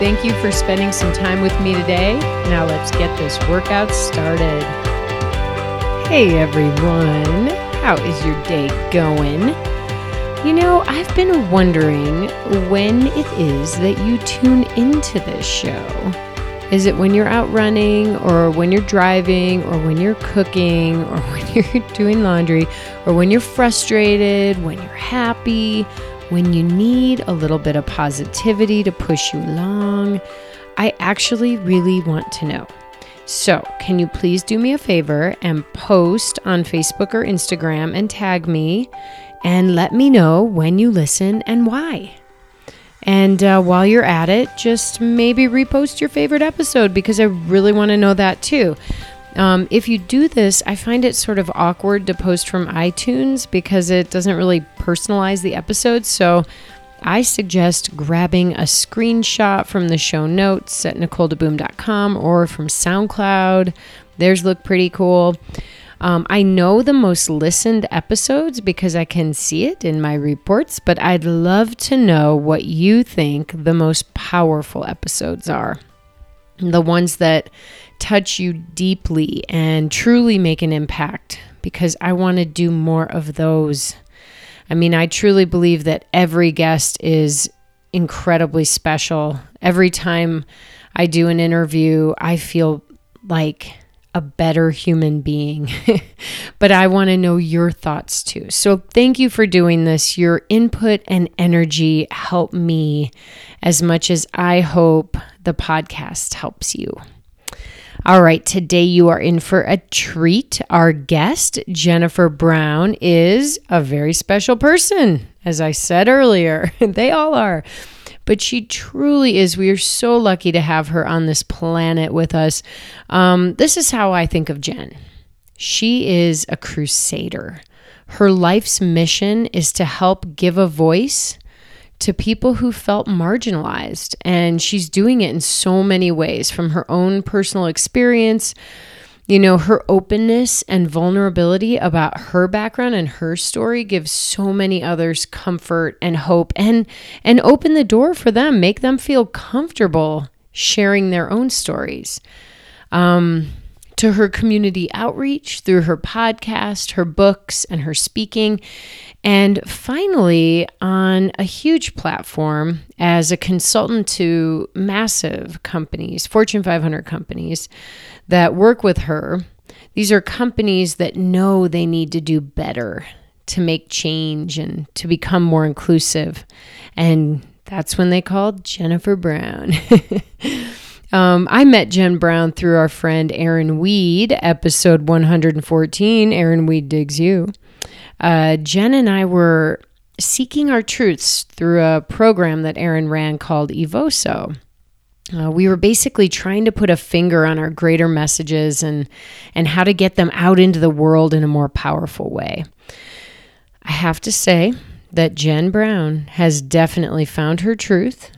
Thank you for spending some time with me today. Now let's get this workout started. Hey everyone, how is your day going? You know, I've been wondering when it is that you tune into this show. Is it when you're out running, or when you're driving, or when you're cooking, or when you're doing laundry, or when you're frustrated, when you're happy, when you need a little bit of positivity to push you along. I actually really want to know. So, can you please do me a favor and post on Facebook or Instagram and tag me and let me know when you listen and why? And uh, while you're at it, just maybe repost your favorite episode because I really want to know that too. Um, if you do this, I find it sort of awkward to post from iTunes because it doesn't really personalize the episode. So I suggest grabbing a screenshot from the show notes at NicoleDeBoom.com or from SoundCloud. Theirs look pretty cool. Um, I know the most listened episodes because I can see it in my reports, but I'd love to know what you think the most powerful episodes are. The ones that touch you deeply and truly make an impact because I want to do more of those. I mean, I truly believe that every guest is incredibly special. Every time I do an interview, I feel like a better human being. but I want to know your thoughts too. So thank you for doing this. Your input and energy help me as much as I hope the podcast helps you. All right, today you are in for a treat. Our guest, Jennifer Brown, is a very special person. As I said earlier, they all are. But she truly is. We are so lucky to have her on this planet with us. Um, this is how I think of Jen she is a crusader. Her life's mission is to help give a voice to people who felt marginalized. And she's doing it in so many ways from her own personal experience. You know, her openness and vulnerability about her background and her story gives so many others comfort and hope and and open the door for them, make them feel comfortable sharing their own stories. Um, to her community outreach through her podcast, her books, and her speaking. And finally, on a huge platform as a consultant to massive companies, Fortune 500 companies that work with her. These are companies that know they need to do better to make change and to become more inclusive. And that's when they called Jennifer Brown. Um, I met Jen Brown through our friend Erin Weed, episode 114. Erin Weed digs you. Uh, Jen and I were seeking our truths through a program that Erin ran called Evoso. Uh, we were basically trying to put a finger on our greater messages and and how to get them out into the world in a more powerful way. I have to say that Jen Brown has definitely found her truth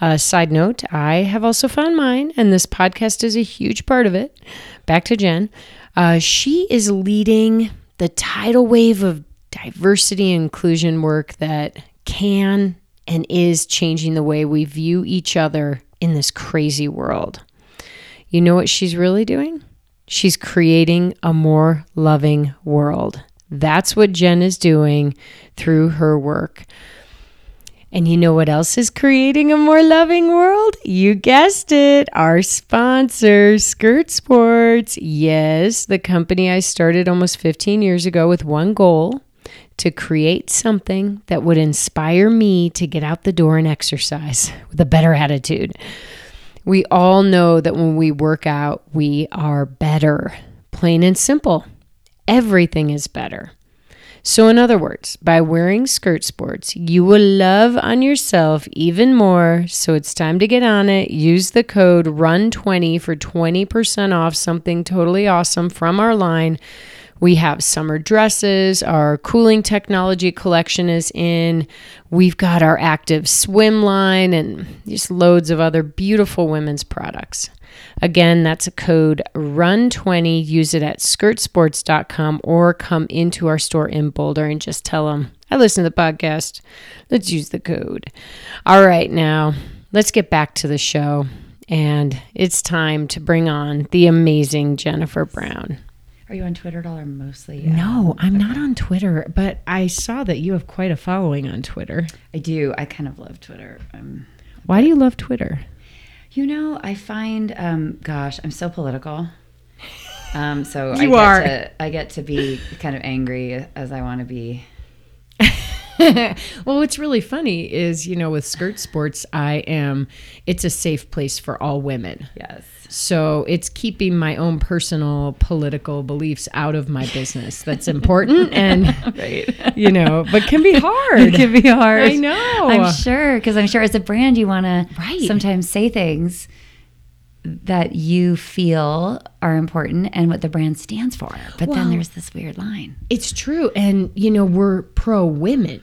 uh, side note, I have also found mine, and this podcast is a huge part of it. Back to Jen. Uh, she is leading the tidal wave of diversity and inclusion work that can and is changing the way we view each other in this crazy world. You know what she's really doing? She's creating a more loving world. That's what Jen is doing through her work. And you know what else is creating a more loving world? You guessed it, our sponsor, Skirt Sports. Yes, the company I started almost 15 years ago with one goal to create something that would inspire me to get out the door and exercise with a better attitude. We all know that when we work out, we are better, plain and simple. Everything is better. So, in other words, by wearing skirt sports, you will love on yourself even more. So, it's time to get on it. Use the code RUN20 for 20% off something totally awesome from our line. We have summer dresses. Our cooling technology collection is in. We've got our active swim line and just loads of other beautiful women's products. Again, that's a code RUN20. Use it at skirtsports.com or come into our store in Boulder and just tell them, I listen to the podcast. Let's use the code. All right, now let's get back to the show. And it's time to bring on the amazing Jennifer Brown. Are you on Twitter at all or mostly? No, I'm not on Twitter, but I saw that you have quite a following on Twitter. I do. I kind of love Twitter. Um, Why do you love Twitter? You know, I find, um, gosh, I'm so political. Um, so I You get are. To, I get to be kind of angry as I want to be. well, what's really funny is, you know, with skirt sports, I am, it's a safe place for all women. Yes. So it's keeping my own personal political beliefs out of my business. That's important. And, Right. you know, but can be hard. it can be hard. I know. I'm sure because I'm sure as a brand you want to Right. sometimes say things that you feel are important and what the brand stands for. But Well- then there's this weird line. It's true. And, you know, we're pro women.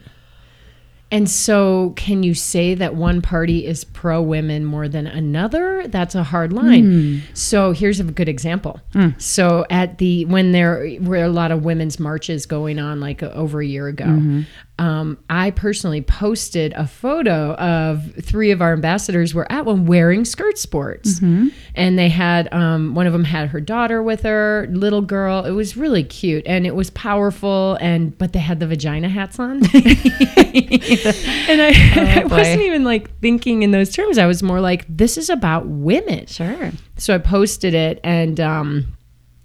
And so, can you say that one party is pro women more than another? That's a hard line. Hmm. So, here's a good example. Hmm. So, at the when there were a lot of women's marches going on, like uh, over a year ago, mm-hmm. um, I personally posted a photo of three of our ambassadors were at one wearing skirt sports, mm-hmm. and they had um, one of them had her daughter with her, little girl. It was really cute and it was powerful, and but they had the vagina hats on. and I, I Oh, boy. wasn't even like thinking in those terms. I was more like, this is about women. Sure. So I posted it and um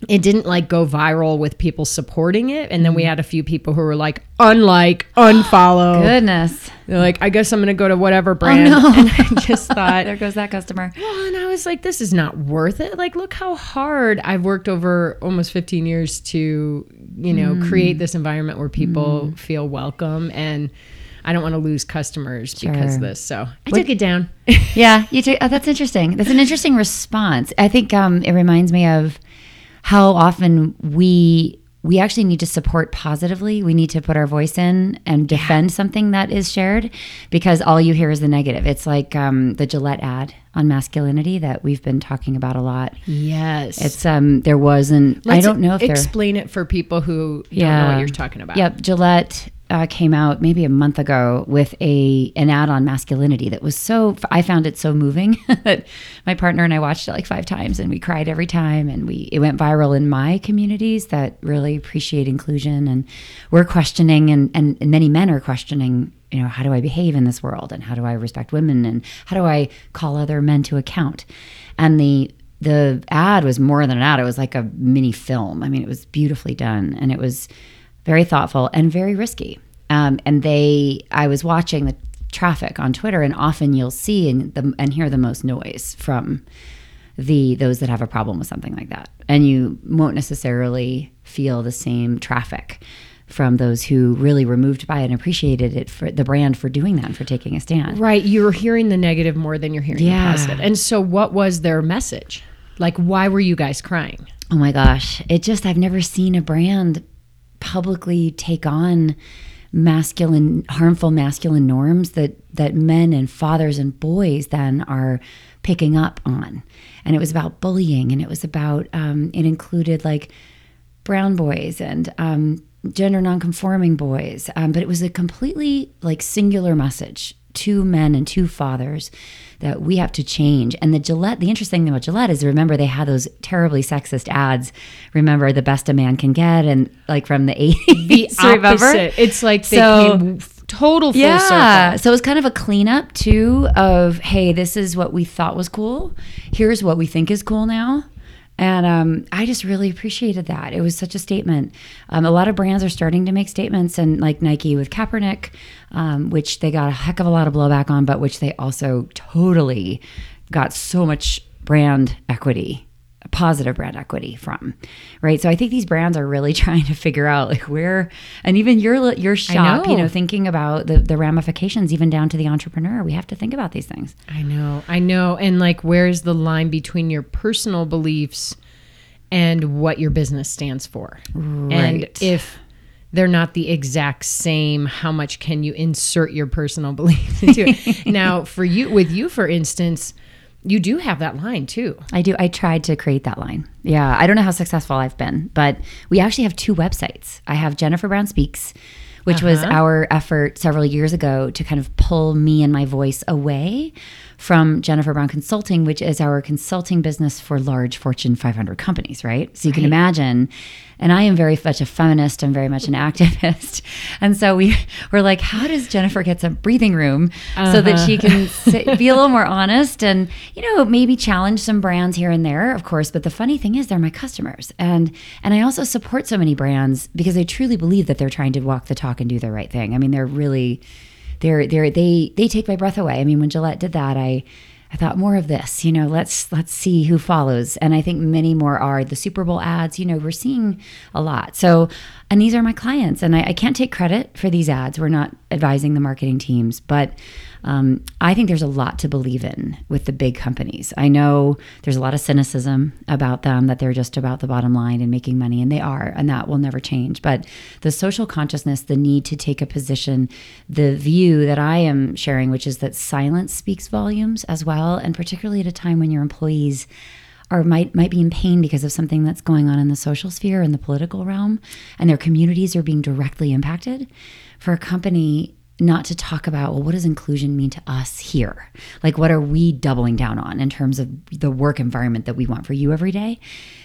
it didn't like go viral with people supporting it. And then Mm. we had a few people who were like, unlike, unfollow. Goodness. They're like, I guess I'm gonna go to whatever brand. Oh, no. And I just thought There goes that customer. well, and I was like, this is not worth it. Like, look how hard I've worked over almost 15 years to, you know, Mm. create this environment where people feel welcome. And I don't want to lose customers because of this. So I took it down. yeah, you do. Oh, that's interesting. That's an interesting response. I think um, it reminds me of how often we we actually need to support positively. We need to put our voice in and defend something that is shared because all you hear is the negative. It's like um, the Gillette ad on masculinity that we've been talking about a lot. yes. It's um there wasn't I Let's don't know if explain it for people who don't know what you're talking about. Yep, Gillette uh, came out maybe a month ago with a an ad on masculinity that was so I found it so moving that my partner and I watched it like five times and we cried every time and we it went viral in my communities that really appreciate inclusion and we're questioning and, and many men are questioning you know how do I behave in this world? And how do I respect women? And how do I call other men to account? And the the ad was more than an ad. It was like a mini film. I mean it was beautifully done and it was very thoughtful and very risky. Um, and they, I was watching the traffic on Twitter, and often you'll see and the, and hear the most noise from the those that have a problem with something like that, and you won't necessarily feel the same traffic from those who really were moved by it and appreciated it for the brand for doing that and for taking a stand. Right. You're hearing the negative more than you're hearing Yeah. the positive. And so, what was their message? Like, why were you guys crying? Oh my gosh. It just, I've never seen a brand publicly take on masculine, harmful masculine norms that, that men and fathers and boys then are picking up on. And it was about bullying and it was about, um, it included like brown boys and um, gender nonconforming boys. Um, but it was a completely like singular message two men and two fathers that we have to change. And the Gillette, the interesting thing about Gillette is remember they had those terribly sexist ads. Remember the best a man can get, and like from the eighties. The remember? opposite. It's like they So- came total full Yeah. circle. So it was kind of a cleanup too of hey, this is what we thought was cool. Here's what we think is cool now. And um, I just really appreciated that. It was such a statement. Um, a lot of brands are starting to make statements, and like Nike with Kaepernick, um, which they got a heck of a lot of blowback on, but which they also totally got so much brand equity positive brand equity from right so i think these brands are really trying to figure out like where and even your your shop know. you know thinking about the, the ramifications even down to the entrepreneur we have to think about these things I know, I know. And like, where's the line between your personal beliefs and what your business stands for? And if they're not the exact same, how much can you insert your personal beliefs into it? now, for you, with you, for instance, you do have that line too. I do. I tried to create that line. Yeah. I don't know how successful I've been, but we actually have two websites. I have Jennifer Brown Speaks, which was uh-huh. our effort several years ago to kind of pull me and my voice away from Jennifer Brown Consulting, which is our consulting business for large Fortune 500 companies, right? So you can imagine, and I am very much a feminist and very much an activist. And so we were like, how does Jennifer get some breathing room so that she can uh-huh. sit, be a little more honest and, you know, maybe challenge some brands here and there, of course. But the funny thing is they're my customers. And and I also support so many brands because I truly believe that they're trying to walk the talk and do the right thing. I mean, they're really they're they're they they take my breath away. I mean, when Gillette did that, I I thought more of this, you know, let's let's see who follows. And I think many more are the Super Bowl ads, you know, we're seeing a lot. So and these are my clients. And I, I can't take credit for these ads. We're not advising the marketing teams, but um, I think there's a lot to believe in with the big companies. I know there's a lot of cynicism about them that they're just about the bottom line and making money, and they are, and that will never change. But the social consciousness, the need to take a position, the view that I am sharing, which is that silence speaks volumes as well, and particularly at a time when your employees are might might be in pain because of something that's going on in the social sphere and the political realm and their communities are being directly impacted for a company not to talk about well what does inclusion mean to us here? Like what are we doubling down on in terms of the work environment that we want for you every day?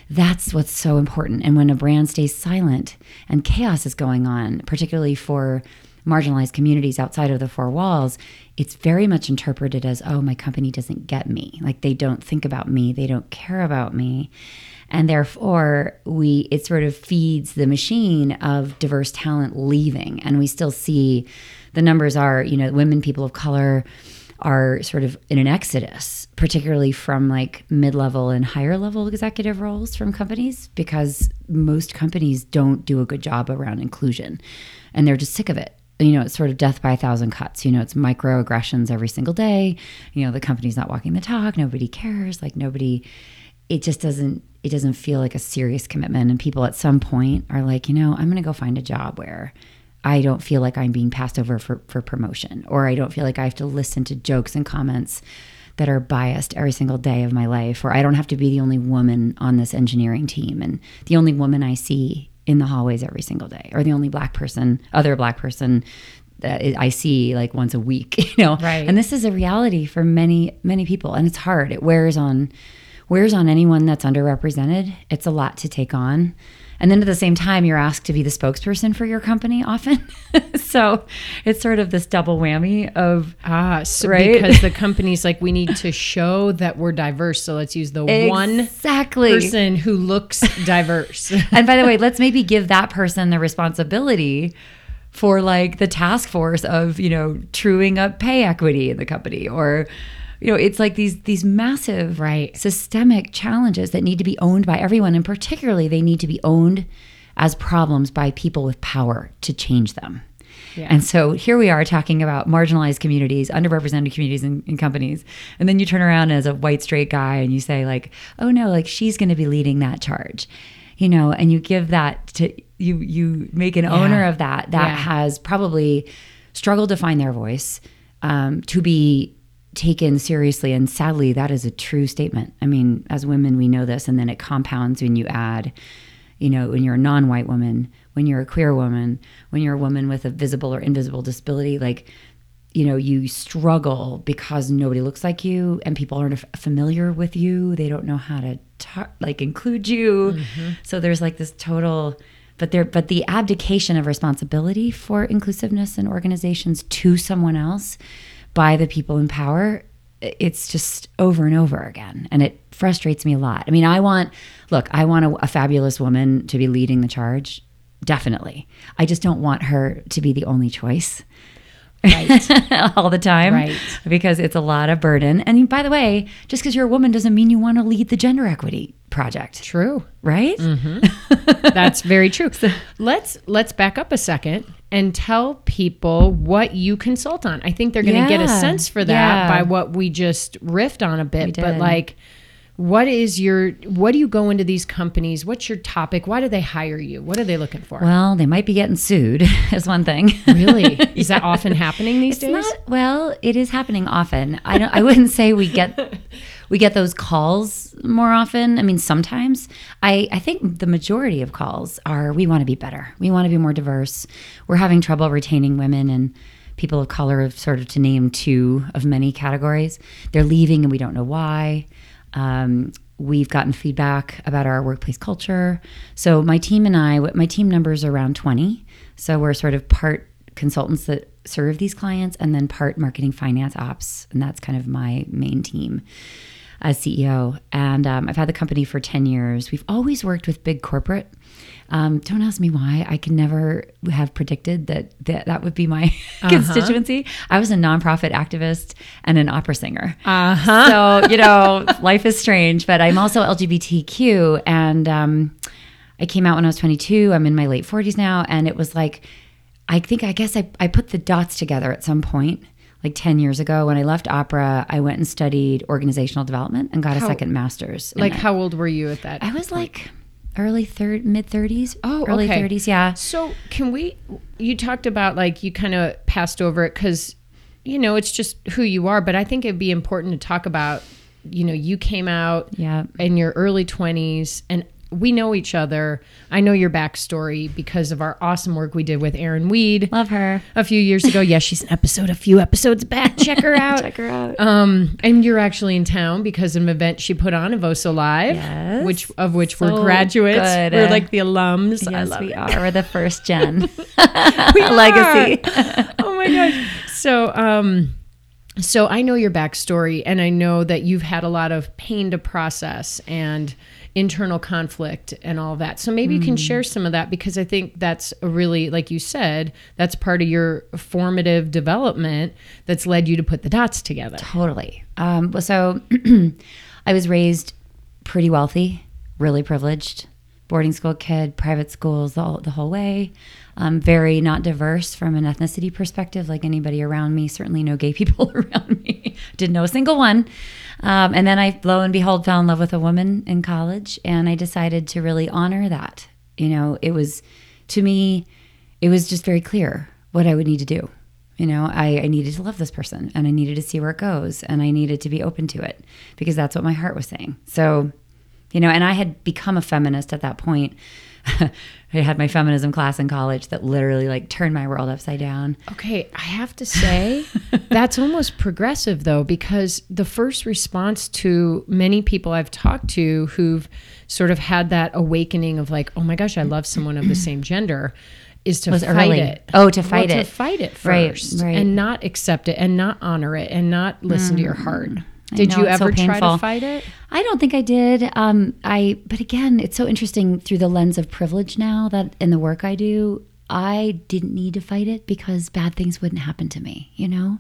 That's what's so important. And when a brand stays silent and chaos is going on particularly for marginalized communities outside of the four walls, it's very much interpreted as, oh, my company doesn't get me. Like they don't think about me, they don't care about me. And therefore, we it sort of feeds the machine of diverse talent leaving. And we still see the numbers are, you know, women, people of color are sort of in an exodus, particularly from like mid level and higher level executive roles from companies, because most companies don't do a good job around inclusion and they're just sick of it you know, it's sort of death by a thousand cuts. You know, it's microaggressions every single day. You know, the company's not walking the talk. Nobody cares. Like nobody, it just doesn't, it doesn't feel like a serious commitment. And people at some point are like, you know, I'm going to go find a job where I don't feel like I'm being passed over for, for promotion, or I don't feel like I have to listen to jokes and comments that are biased every single day of my life, or I don't have to be the only woman on this engineering team and the only woman I see in the hallways every single day or the only black person other black person that i see like once a week you know? Right. and this is a reality for many many people and it's hard. It wears on wears on anyone that's underrepresented. It's a lot to take on and then at the same time you're asked to be the spokesperson for your company often so it's sort of this double whammy of Ah, so Right? because the company's like, we need to show that we're diverse. So let's use the one exactly person who looks diverse. and by the way, let's maybe give that person the responsibility for like the task force of, you know, truing up pay equity in the company or you know, it's like these these massive Right. systemic challenges that need to be owned by everyone and particularly they need to be owned as problems by people with power to change them. Yeah. And so here we are talking about marginalized communities, underrepresented communities and, and companies. And then you turn around as a white straight guy and you say, like, oh no, like she's going to be leading that charge, you know, and you give that to you, you make an owner of that that Yeah. has probably struggled to find their voice um, to be taken seriously. And sadly, that is a true statement. I mean, as women, we know this, and then it compounds when you add you know, when you're a non white woman, when you're a queer woman, when you're a woman with a visible or invisible disability, like, you know, you struggle because nobody looks like you and people aren't f- familiar with you. They don't know how to ta- like include you. Mm-hmm. So there's like this total but there but the abdication of responsibility for inclusiveness in organizations to someone else by the people in power it's just over and over again and it frustrates me a lot i mean i want look i want a, a fabulous woman to be leading the charge definitely i just don't want her to be the only choice right. all the time Right. because it's a lot of burden. And by the way, just because you're a woman doesn't mean you want to lead the gender equity project, True. right? Mm-hmm. That's very true. so, let's let's back up a second and tell people what you consult on. I think they're going to get a sense for that Yeah. by what we just riffed on a bit. But like what is your what do you go into these companies? What's your topic? Why do they hire you? What are they looking for? Well, they might be getting sued, is one thing. really? Is that often happening these It's days? not well, it is happening often. I don't I wouldn't say we get we get those calls more often. I mean, sometimes. I I think the majority of calls are we want to be better. We want to be more diverse. We're having trouble retaining women and people of color sort of to name two of many categories. They're leaving and we don't know why. Um, we've gotten feedback about our workplace culture. So my team and I, my team numbers around 20. So we're sort of part consultants that serve these clients and then part marketing finance ops. And that's kind of my main team as CEO. And um, I've had the company for 10 years. We've always worked with big corporate. Um, don't ask me why. I can never have predicted that that, that would be my constituency. I was a nonprofit activist and an opera singer. Uh-huh. So, you know, life is strange, but I'm also LGBTQ. And um, I came out when I was 22. I'm in my late 40s now. And it was like, I think, I guess I, I put the dots together at some point, like 10 years ago. When I left opera, I went and studied organizational development and got a second master's. like it. how old were you at that? I was like early third, mid 30s. Oh, early okay. 30s. Yeah. So, can we? You talked about like you kind of passed over it because, you know, it's just who you are. But I think it'd be important to talk about, you know, you came out Yeah. in your early 20s and we know each other. I know your backstory because of our awesome work we did with Erin Weed Love her. a few years ago. Yeah, she's an episode a few episodes back. Check her out. Check her out. Um, and you're actually in town because of an event she put on, Evoso Live, Yes. which of which we're graduates. good. We're like the alums. I yes, we it. are. We're the first gen. We are. Legacy. oh my gosh. So, um, so I know your backstory, and I know that you've had a lot of pain to process and internal conflict and all that. So maybe you can share some of that because I think that's a really, like you said, that's part of your formative development that's led you to put the dots together. Totally. Um, well, so I was raised pretty wealthy, really privileged, boarding school kid, private schools the whole, the whole way. Um, very not diverse from an ethnicity perspective, like anybody around me. Certainly no gay people around me. Didn't know a single one. Um, and then I, lo and behold, fell in love with a woman in college, and I decided to really honor that. You know, it was to me, it was just very clear what I would need to do. You know, I, I needed to love this person and I needed to see where it goes and I needed to be open to it because that's what my heart was saying. So, you know, and I had become a feminist at that point. I had my feminism class in college that literally like turned my world upside down. Okay, I have to say that's almost progressive though, because the first response to many people I've talked to who've sort of had that awakening of like, oh my gosh, I love someone of the same gender, is to Was fight early. it. Oh, to fight Well, it. To fight it first, right. and not accept it, and not honor it, and not listen to mm. your heart. Did you it's so ever try to fight it? I don't think I did. Um, I, but again, it's so interesting through the lens of privilege now that in the work I do, I didn't need to fight it because bad things wouldn't happen to me, you know?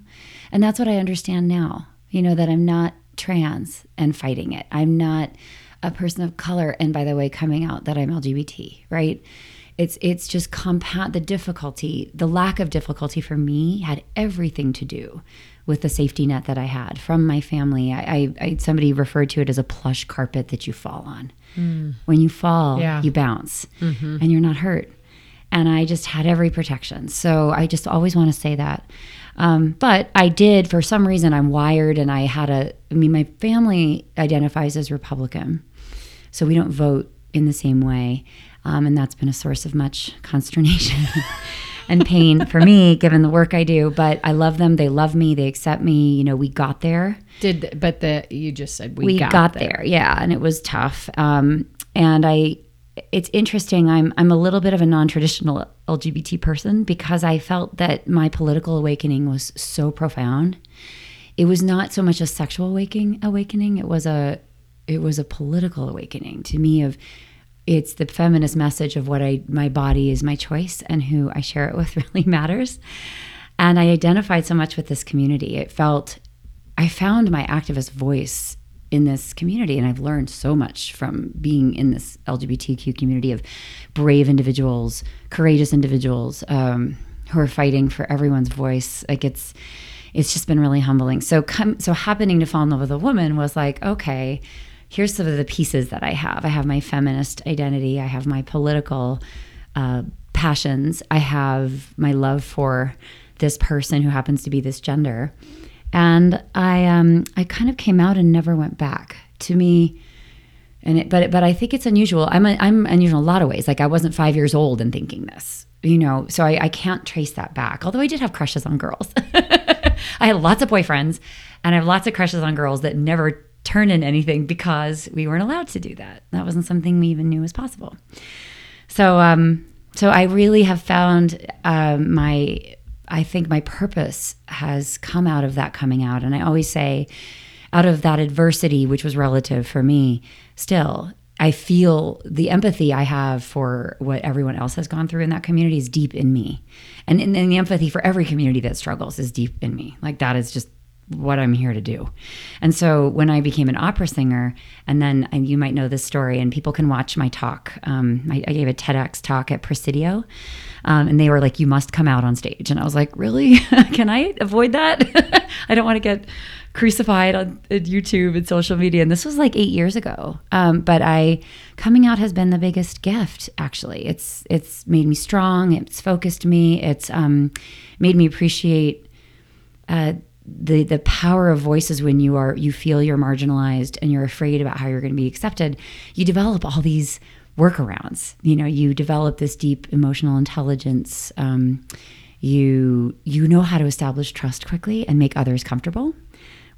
And that's what I understand now, you know, that I'm not trans and fighting it. I'm not a person of color and by the way coming out that I'm LGBT, right? It's it's just compound the difficulty, the lack of difficulty for me had everything to do with the safety net that I had from my family. I, I, I somebody referred to it as a plush carpet that you fall on. When you fall, Yeah. you bounce and you're not hurt. And I just had every protection. So I just always want to say that. Um, but I did, for some reason, I'm wired and I had a, I mean, my family identifies as Republican. So we don't vote in the same way. Um, and that's been a source of much consternation and pain for me, given the work I do. But I love them. They love me. They accept me. You know, we got there Did but the you just said we, we got, got, there. there. yeah and it was tough um and i it's interesting i'm i'm a little bit of a non-traditional lgbt person because i felt that my political awakening was so profound it was not so much a sexual awakening awakening it was a it was a political awakening to me of it's the feminist message of what i my body is my choice and who i share it with really matters And I identified so much with this community. It felt, I found my activist voice in this community. And I've learned so much from being in this LGBTQ community of brave individuals, courageous individuals um, who are fighting for everyone's voice. Like it's, it's just been really humbling. So, come, so happening to fall in love with a woman was like, okay, here's some of the pieces that I have. I have my feminist identity. I have my political uh, passions. I have my love for this person who happens to be this gender and I um I kind of came out and never went back. To me, and it, but but I think it's unusual. I'm a, I'm unusual in a lot of ways. Like I wasn't five years old and thinking this, you know. So I, I can't trace that back. Although I did have crushes on girls. I had lots of boyfriends, and I have lots of crushes on girls that never turned in anything because we weren't allowed to do that. That wasn't something we even knew was possible. So um so I really have found um, my I think my purpose has come out of that coming out. And I always say, out of that adversity, which was relative for me, still, I feel the empathy I have for what everyone else has gone through in that community is deep in me. And, and, and the empathy for every community that struggles is deep in me. Like that is just what I'm here to do. And so when I became an opera singer, and then and you might know this story, and people can watch my talk. Um, I, I, gave a TEDx talk at Presidio, um, and they were like, "You must come out on stage." And I was like, "Really? can I avoid that? I don't want to get crucified on, on, YouTube and social media." And this was like eight years ago. Um, but I coming out has been the biggest gift. Actually, it's it's made me strong. It's focused me. It's um, made me appreciate. Uh, the the power of voices when you are you feel you're marginalized and you're afraid about how you're going to be accepted you develop all these workarounds. You know you develop this deep emotional intelligence um, you you know how to establish trust quickly and make others comfortable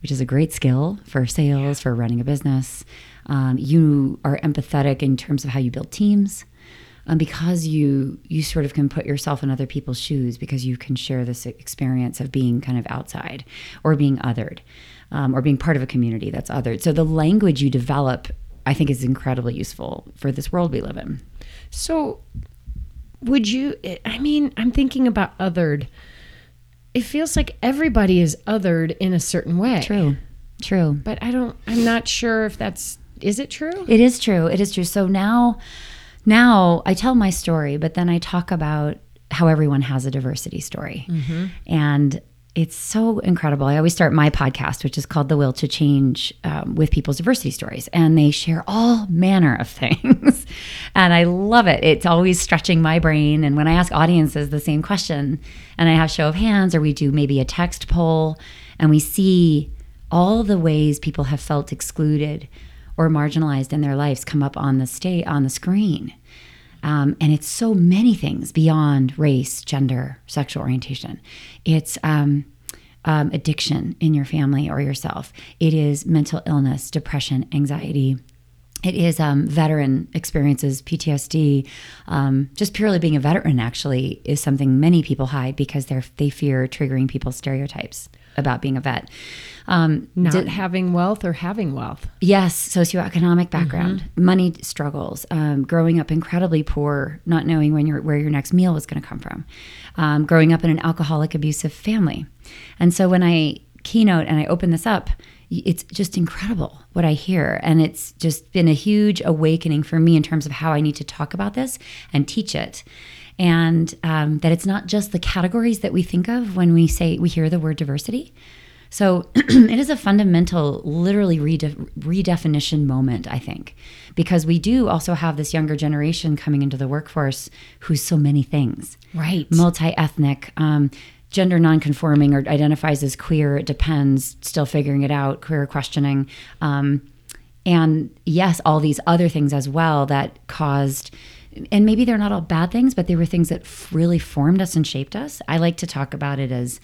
which is a great skill for sales for running a business. Um, you are empathetic in terms of how you build teams um, because you you sort of can put yourself in other people's shoes because you can share this experience of being kind of outside or being othered um, or being part of a community that's othered. So the language you develop, I think, is incredibly useful for this world we live in. So, would you? I mean, I'm thinking about othered. It feels like everybody is othered in a certain way. True. True. But I don't. I'm not sure if that's. Is it true? It is true. It is true. So now now I tell my story, but then I talk about how everyone has a diversity story. Mm-hmm. And it's so incredible. I always start my podcast, which is called The Will to Change, um, with people's diversity stories. And they share all manner of things. and I love it. It's always stretching my brain. And when I ask audiences the same question, and I have show of hands, or we do maybe a text poll, and we see all the ways people have felt excluded or marginalized in their lives come up on the state on the screen. Um, and it's so many things beyond race, gender, sexual orientation. It's um, um, addiction in your family or yourself. It is mental illness, depression, anxiety. It is um, veteran experiences, PTSD. Um, just purely being a veteran actually is something many people hide because they they fear triggering people's stereotypes about being a vet. Um, Not did, having wealth or having wealth. Yes, socioeconomic background, mm-hmm. money struggles, um, growing up incredibly poor, not knowing when your where your next meal was going to come from, um, growing up in an alcoholic abusive family, and so when I keynote and I open this up, it's just incredible what I hear. And it's just been a huge awakening for me in terms of how I need to talk about this and teach it and um, that it's not just the categories that we think of when we say we hear the word diversity. So it is a fundamental, literally rede- redefinition moment, I think, because we do also have this younger generation coming into the workforce who's so many things, right? Multi ethnic, um, gender nonconforming, or identifies as queer. It depends. Still figuring it out. Queer questioning. Um, and yes, all these other things as well that caused and maybe they're not all bad things, but they were things that really formed us and shaped us. I like to talk about it as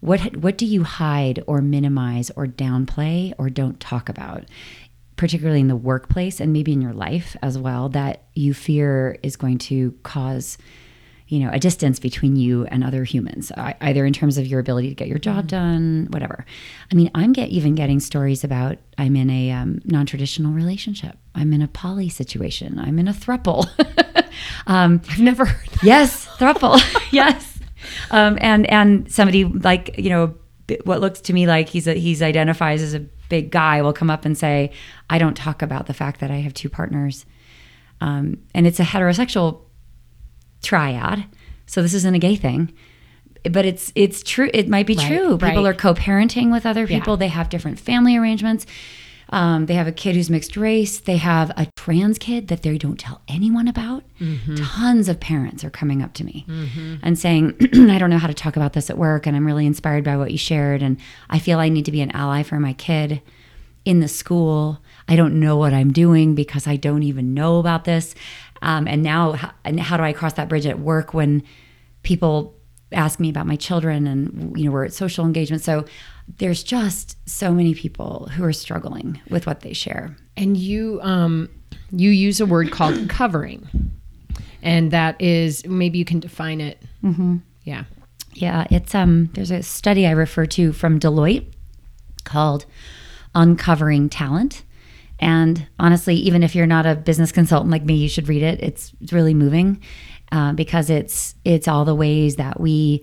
what what do you hide or minimize or downplay or don't talk about, particularly in the workplace and maybe in your life as well that you fear is going to cause you know a distance between you and other humans either in terms of your ability to get your job mm-hmm. done whatever? I mean i'm get even getting stories about i'm in a um, non-traditional relationship. I'm in a poly situation. I'm in a thruple. Um, i've never heard that. yes thruple. Yes um, and and somebody like you know what looks to me like he's a, he's identifies as a big guy will come up and say, I don't talk about the fact that I have two partners, um, and it's a heterosexual triad. So this isn't a gay thing but it's it's true it might be Right, true people right. are co-parenting with other people Yeah. they have different family arrangements um, they have a kid who's mixed race they have a trans kid that they don't tell anyone about Mm-hmm. tons of parents are coming up to me and saying i don't know how to talk about this at work and i'm really inspired by what you shared and i feel i need to be an ally for my kid in the school. I don't know what I'm doing because I don't even know about this. Um, and now, how, and how do I cross that bridge at work when people ask me about my children and you know we're at social engagement? So there's just so many people who are struggling with what they share. And you um you use a word called covering. And that is maybe you can define it. Mm-hmm. Yeah. Yeah, it's um. There's a study I refer to from Deloitte called "Uncovering Talent," and honestly, even if you're not a business consultant like me, you should read it. It's it's really moving uh, because it's it's all the ways that we.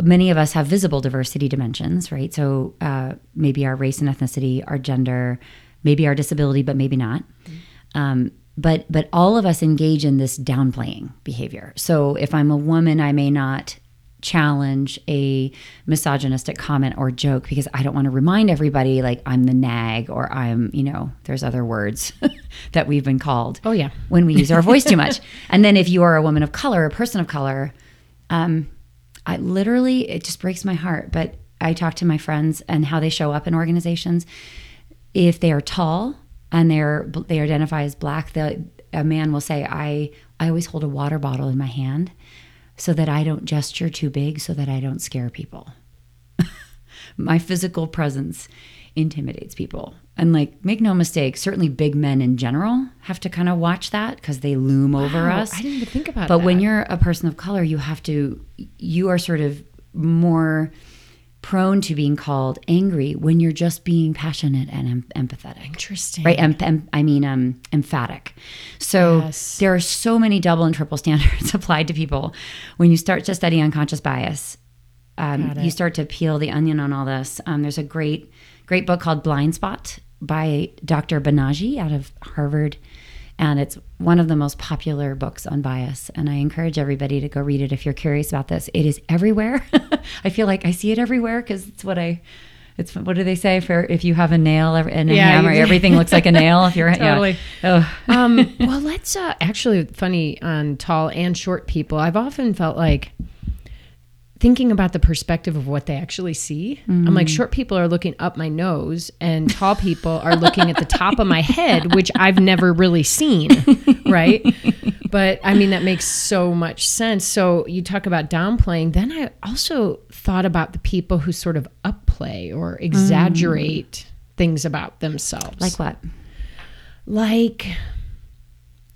Many of us have visible diversity dimensions, right? So uh, maybe our race and ethnicity, our gender, maybe our disability, but maybe not. Um, but but all of us engage in this downplaying behavior. So if I'm a woman, I may not challenge a misogynistic comment or joke because I don't want to remind everybody like I'm the nag or I'm, you know, there's other words that we've been called. Oh, yeah. When we use our voice too much. And then if you are a woman of color, a person of color, um, I literally it just breaks my heart. But I talk to my friends and how they show up in organizations. If they are tall and they're they identify as black, the a man will say, "I I always hold a water bottle in my hand so that I don't gesture too big, so that I don't scare people." my physical presence intimidates people. And like, make no mistake, certainly big men in general have to kind of watch that because they loom over us. I didn't even think about But that. when you're a person of color, you have to, you are sort of more prone to being called angry when you're just being passionate and em- empathetic. Interesting. Right, em- em- I mean, um, emphatic. So Yes. there are so many double and triple standards applied to people. When you start to study unconscious bias, um, you start to peel the onion on all this. Um, there's a great, great book called Blind Spot by Dr. Banaji out of Harvard. And it's one of the most popular books on bias. And I encourage everybody to go read it if you're curious about this. It is everywhere. I feel like I see it everywhere because it's what I, it's what do they say for if you have a nail and a Yeah, hammer, everything looks like a nail. If you're Totally. Yeah. Oh. um, well, let's uh, actually funny on tall and short people. I've often felt like thinking about the perspective of what they actually see. I'm like, short people are looking up my nose, and tall people are looking at the top of my head, which I've never really seen, right? But I mean, that makes so much sense. So you talk about downplaying. Then I also thought about the people who sort of upplay or mm. exaggerate things about themselves like what? like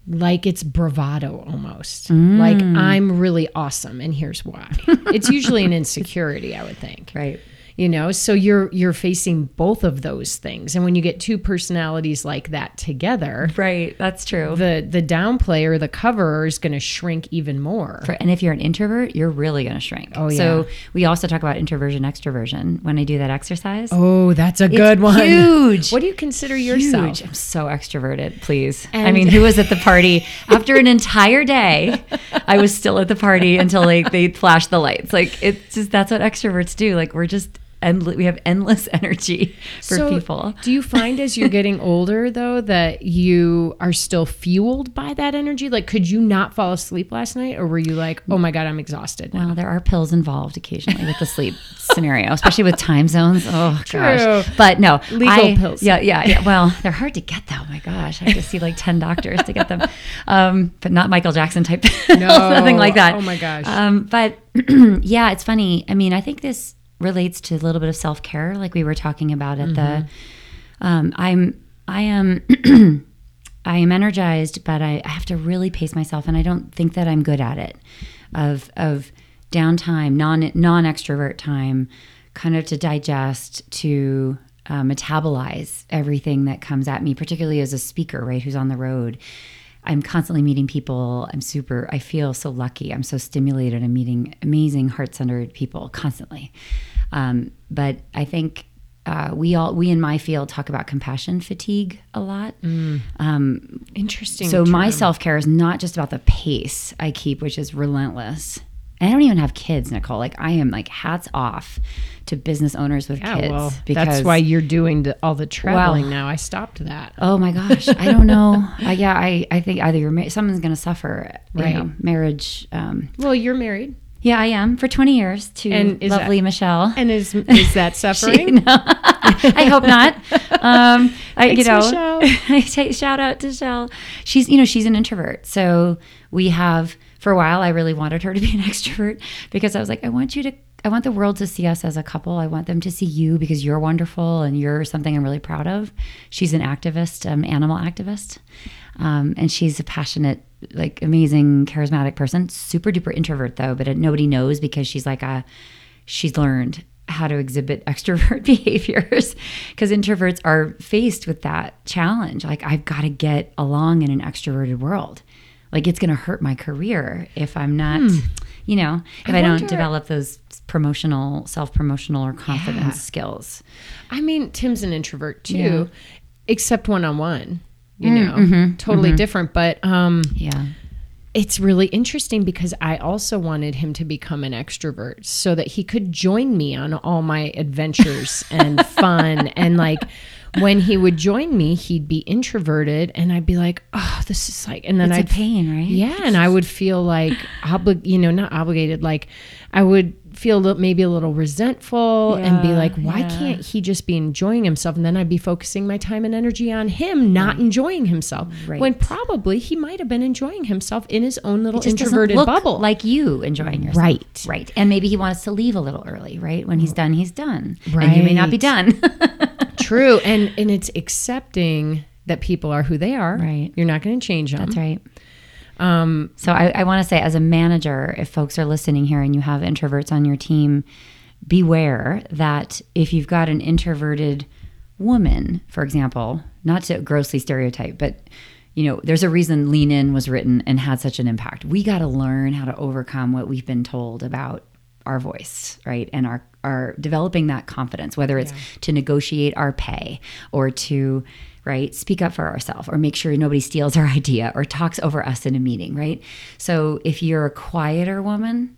like it's bravado almost. Mm. Like i'm really awesome and here's why. It's usually an insecurity i would think. Right. You know so you're you're facing both of those things and when you get two personalities like that together Right. That's true. the the downplayer the cover is going to shrink even more For- and if you're an introvert, you're really going to shrink. Oh, yeah So we also talk about introversion, extroversion when I do that exercise. oh that's a good one Huge. what do you consider yourself Huge. I'm so extroverted, please. I mean, who was at the party after an entire day? I was still at the party until like they flashed the lights. Like it's just that's what extroverts do. Like we're just endless. We have endless energy for So, people. Do you find as you're getting older though that you are still fueled by that energy? Like could you not fall asleep last night or were you like, "Oh my god, I'm exhausted." now?" Well, there are pills involved occasionally with the sleep scenario, especially with time zones. Oh True. gosh, but no Legal I- pills. Yeah, yeah, yeah. Well, they're hard to get though. My gosh, I have to see like ten doctors to get them, um, but not Michael Jackson type pills, nothing like that. Oh my gosh. Um, but yeah, it's funny. I mean, I think this relates to a little bit of self care, like we were talking about at the. Um, I'm I am I am energized, but I, I have to really pace myself, and I don't think that I'm good at it. Of of downtime, non non extrovert time, kind of to digest, to uh, metabolize everything that comes at me, particularly as a speaker, right, who's on the road. I'm constantly meeting people. I'm super, I feel so lucky. I'm so stimulated. I'm meeting amazing heart centered people constantly. Um, but I think uh, we all, we in my field talk about compassion fatigue a lot. Um, Interesting. so my self care is not just about the pace I keep, which is relentless. And I don't even have kids, Nicole. Like I am like hats off to business owners with Yeah, kids well, that's why you're doing the, all the traveling now. I stopped that. Oh my gosh, I don't know. I, yeah, I, I think either you're ma- someone's going to suffer. You Right. know, marriage. Um, Well, you're married, yeah, I am for 20 years to And lovely that- Michelle. and is is that She- suffering? no, I hope not. Um, I, you know, Michelle. I take shout out to Michelle. She's, you know, she's an introvert. So we have, for a while, I really wanted her to be an extrovert because I was like, I want you to, I want the world to see us as a couple. I want them to see you because you're wonderful and you're something I'm really proud of. She's an activist, um, animal activist. Um, and she's a passionate, like amazing, charismatic person. Super duper introvert though, but nobody knows because she's like a, she's learned how to exhibit extrovert behaviors because introverts are faced with that challenge. Like, I've got to get along in an extroverted world. Like, it's going to hurt my career if I'm not, hmm. you know, if I, don't develop those promotional, self promotional or confidence Yeah. skills. I mean, Tim's an introvert too, Yeah. except one You mm, know, mm-hmm, totally mm-hmm. different. But um, Yeah. it's really interesting because I also wanted him to become an extrovert so that he could join me on all my adventures and fun. And like when he would join me, he'd be introverted and I'd be like, oh, this is like, and then I It's a I'd pain, right? Yeah, and I would feel like obli- you know, not obligated, like I would feel maybe a little resentful and be like, why yeah. can't he just be enjoying himself? And then I'd be focusing my time and energy on him not enjoying himself. Right. When probably he might have been enjoying himself in his own little It just doesn't introverted bubble. like you enjoying yourself. Right. Right. And maybe he wants to leave a little early, right? When he's mm. done, he's done. And you may not be done. True. And and it's accepting that people are who they are. Right. You're not going to change them. That's right. Um, So I, I want to say, as a manager, if folks are listening here and you have introverts on your team, beware that if you've got an introverted woman, for example, not to grossly stereotype, but you know, there's a reason Lean In was written and had such an impact. We got to learn how to overcome what we've been told about our voice, right? And our our developing that confidence, whether it's to negotiate our pay or to right speak up for ourselves or make sure nobody steals our idea or talks over us in a meeting, right? So if you're a quieter woman,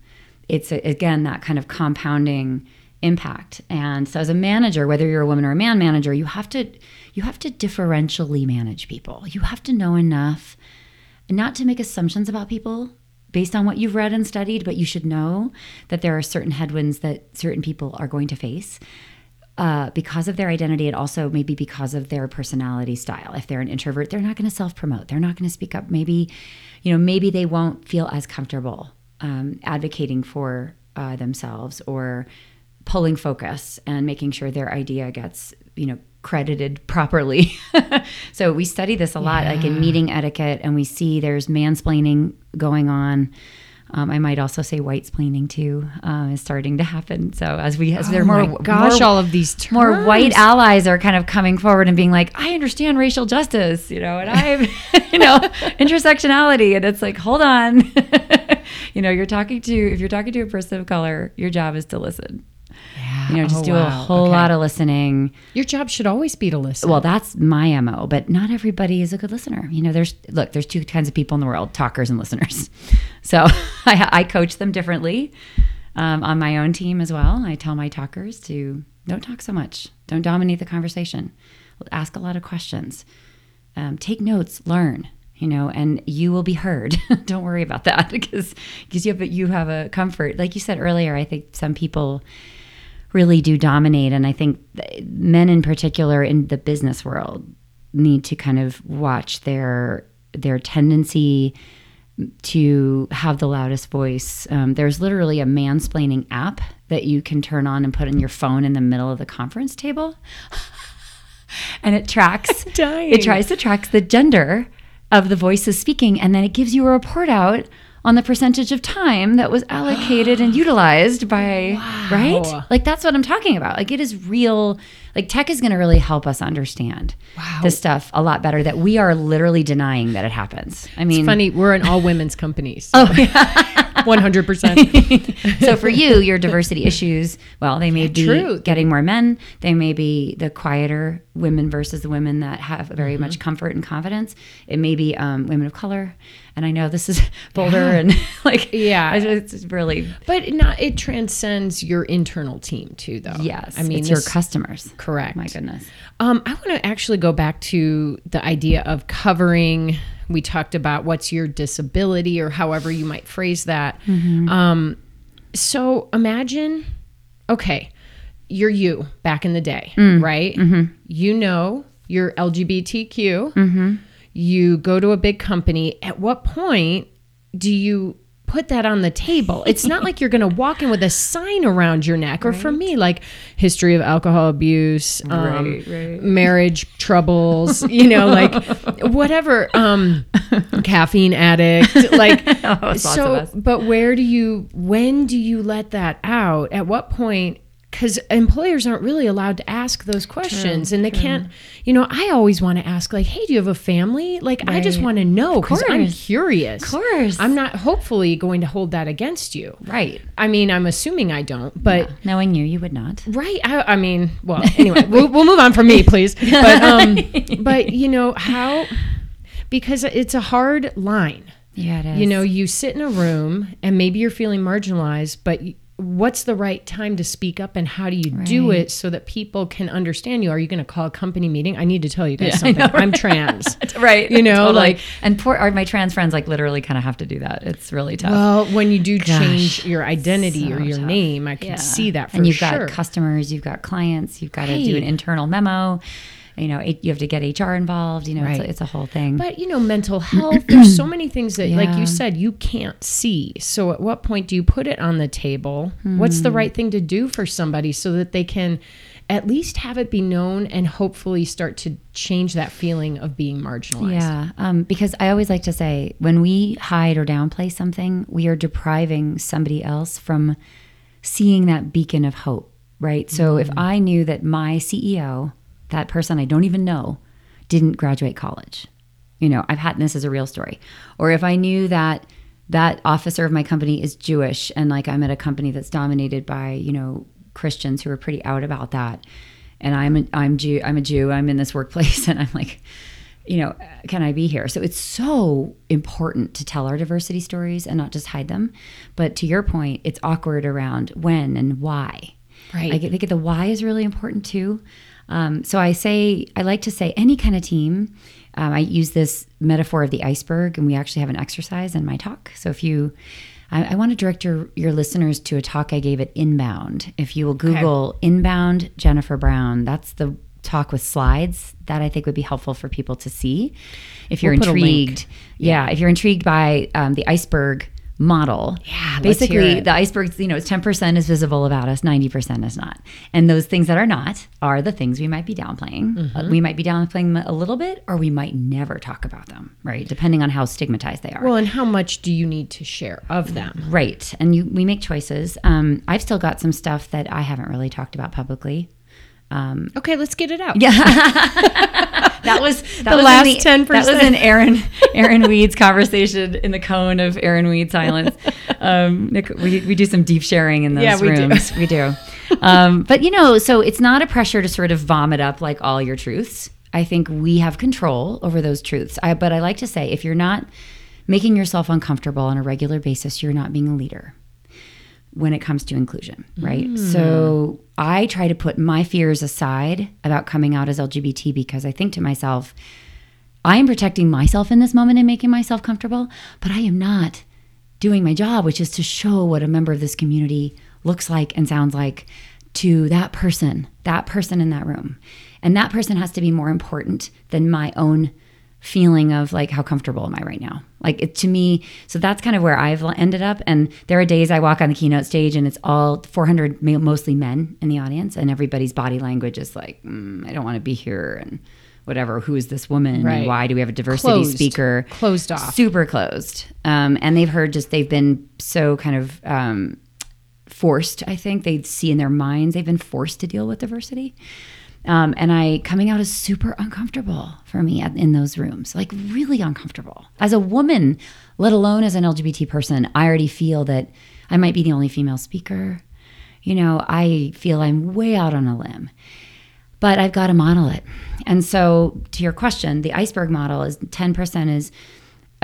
it's a, again that kind of compounding impact. And so as a manager, whether you're a woman or a man manager, you have to you have to differentially manage people. You have to know enough not to make assumptions about people based on what you've read and studied, but you should know that there are certain headwinds that certain people are going to face. Uh, because of their identity, and also maybe because of their personality style. If they're an introvert, they're not going to self promote. They're not going to speak up. Maybe, you know, maybe they won't feel as comfortable um, advocating for uh, themselves or pulling focus and making sure their idea gets, you know, credited properly. so we study this a lot, like in meeting etiquette, and we see there's mansplaining going on. Um, I might also say white splaining too um, is starting to happen. So as we as there are oh more gosh, more, all of these terms. more white allies are kind of coming forward and being like, I understand racial justice, you know, and I, you know, intersectionality, and it's like, hold on, you know, you're talking to if you're talking to a person of color, your job is to listen. You know, just Oh, do a whole Okay. lot of listening. Your job should always be to listen. Well, that's my MO, but not everybody is a good listener. You know, there's look, there's two kinds of people in the world, talkers and listeners. So I, I coach them differently um, on my own team as well. I tell my talkers to don't talk so much, don't dominate the conversation, ask a lot of questions, um, take notes, learn. You know, and you will be heard. don't worry about that because because you have you have a comfort. Like you said earlier, I think some people really do dominate. And I think men in particular in the business world need to kind of watch their their tendency to have the loudest voice. Um, there's literally a mansplaining app that you can turn on and put on your phone in the middle of the conference table. and it tracks it tries to track the gender of the voices speaking and then it gives you a report out on the percentage of time that was allocated and utilized by right like that's what i'm talking about like it is real like tech is going to really help us understand Wow. this stuff a lot better that we are literally denying that it happens. I mean, it's Funny, we're an all women's company. So. Oh, 100%. so for you, your diversity issues, well, they may be true. getting more men. They may be the quieter women versus the women that have very much comfort and confidence. It may be um, women of color. And I know this is bolder and like, Yeah. it's really, But not, it transcends your internal team too, though. yes. I mean, it's your customers. correct. My goodness. Um, I want to actually go back to the idea of covering. We talked about what's your disability or however you might phrase that. Um, so imagine, okay, you're you back in the day, right? You know you're LGBTQ. You go to a big company. At what point do you put that on the table? It's not like you're going to walk in with a sign around your neck, or for me, like history of alcohol abuse, um, Right, right. marriage troubles, you know, like whatever, um, caffeine addict, like Oh, so. But where do you? When do you let that out? At what point? Because employers aren't really allowed to ask those questions, and they can't. You know, I always want to ask, like, "Hey, do you have a family?" Like, I just want to know because I'm curious. Of course. I'm not hopefully going to hold that against you. Right. I mean, I'm assuming I don't, but Knowing you, you would not. Right. I, I mean, well, anyway, we'll, we'll move on from me, please. But, um, but you know how, because it's a hard line. Yeah, it is. You know, you sit in a room and maybe you're feeling marginalized, but what's the right time to speak up and how do you do it so that people can understand you? Are you going to call a company meeting? I need to tell you guys Yeah, something. know, I'm trans. right. You know, Totally. like- and poor are my trans friends like literally kind of have to do that. It's really tough. Well, when you do change your identity or your tough. name, I can Yeah. see that for and you've sure. got customers, you've got clients, you've got to do an internal memo. You know, it, you have to get HR involved. You know, it's, a, it's a whole thing. But you know, mental health, there's so many things that, like you said, you can't see. So at what point do you put it on the table? What's Hmm. the right thing to do for somebody so that they can at least have it be known and hopefully start to change that feeling of being marginalized? Yeah, um, because I always like to say when we hide or downplay something, we are depriving somebody else from seeing that beacon of hope, right? So if I knew that my CEO, that person I don't even know, didn't graduate college, you know, I've had this is a real story, or if I knew that that officer of my company is Jewish and like I'm at a company that's dominated by you know Christians who are pretty out about that, and I'm a, I'm Jew I'm a Jew I'm in this workplace and I'm like you know, can I be here? So it's so important to tell our diversity stories and not just hide them. But to your point, it's awkward around when and why. Right. I think the why is really important too. Um, so I say, I like to say any kind of team. Um, I use this metaphor of the iceberg, and we actually have an exercise in my talk. So if you, I, I want to direct your your listeners to a talk I gave at Inbound. If you will Google Inbound Jennifer Brown, that's the talk with slides that I think would be helpful for people to see. If you're We'll intrigued, yeah, if you're intrigued by um, the iceberg model, Yeah, basically the iceberg, you know, it's 10% is visible about us, 90% is not. And those things that are not are the things we might be downplaying. Mm-hmm. Uh, we might be downplaying them a little bit, or we might never talk about them, right? Depending on how stigmatized they are. Well, and how much do you need to share of them? Right. And you, we make choices. Um, I've still got some stuff that I haven't really talked about publicly. Okay, let's get it out. Yeah. that was that The was last 10%. That was an Erin Erin Weeds conversation in the cone of Erin Weed silence. Um, Nick, we we do some deep sharing in those Yeah, we do. rooms. We do. Um, but you know, so it's not a pressure to sort of vomit up like all your truths. I think we have control over those truths. I, but I like to say, if you're not making yourself uncomfortable on a regular basis, you're not being a leader when it comes to inclusion, right? Mm. So I try to put my fears aside about coming out as LGBT because I think to myself, I am protecting myself in this moment and making myself comfortable, but I am not doing my job, which is to show what a member of this community looks like and sounds like to that person, that person in that room. And that person has to be more important than my own feeling of like how comfortable am I right now? Like it to me, so that's kind of where I've ended up. And there are days I walk on the keynote stage and it's all 400 mostly men in the audience, and everybody's body language is like, mm, I don't want to be here, and whatever. Who is this woman? Right. And why do we have a diversity Closed. speaker? Closed off. super closed. Um, and they've heard just they've been so kind of um, forced. I think they see in their minds they've been forced to deal with diversity. Um, and I coming out is super uncomfortable for me at, in those rooms, like really uncomfortable. As a woman, let alone as an LGBT person, I already feel that I might be the only female speaker. You know, I feel I'm way out on a limb, but I've got to model it. And so, to your question, the iceberg model is 10% is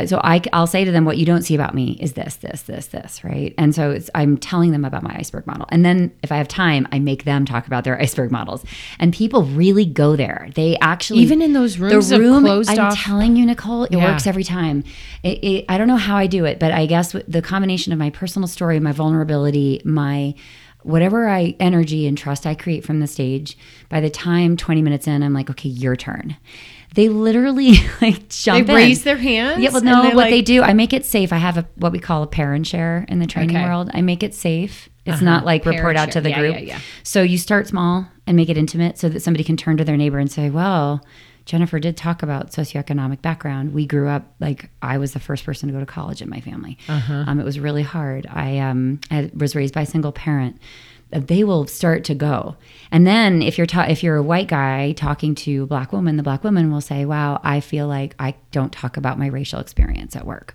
so I, I'll say to them, what you don't see about me is this, this, this, this, right? And so I'm telling them about my iceberg model. And then if I have time, I make them talk about their iceberg models. And people really go there. They actually even in those rooms, the room. I'm off. telling you, Nicole, it yeah. works every time. It, it, I don't know how I do it, but I guess the combination of my personal story, my vulnerability, my whatever I energy and trust I create from the stage, by the time 20 minutes in, I'm like, okay, your turn they literally like jump they raise their hands yeah well no what like, they do i make it safe i have a what we call a parent share in the training okay. world i make it safe it's uh-huh. not like report out to the yeah, group yeah, yeah. so you start small and make it intimate so that somebody can turn to their neighbor and say well Jennifer did talk about socioeconomic background. We grew up like I was the first person to go to college in my family. Uh-huh. Um, it was really hard. I, um, I was raised by a single parent they will start to go. And then if you're ta- if you're a white guy talking to a black woman, the black woman will say, "Wow, I feel like I don't talk about my racial experience at work."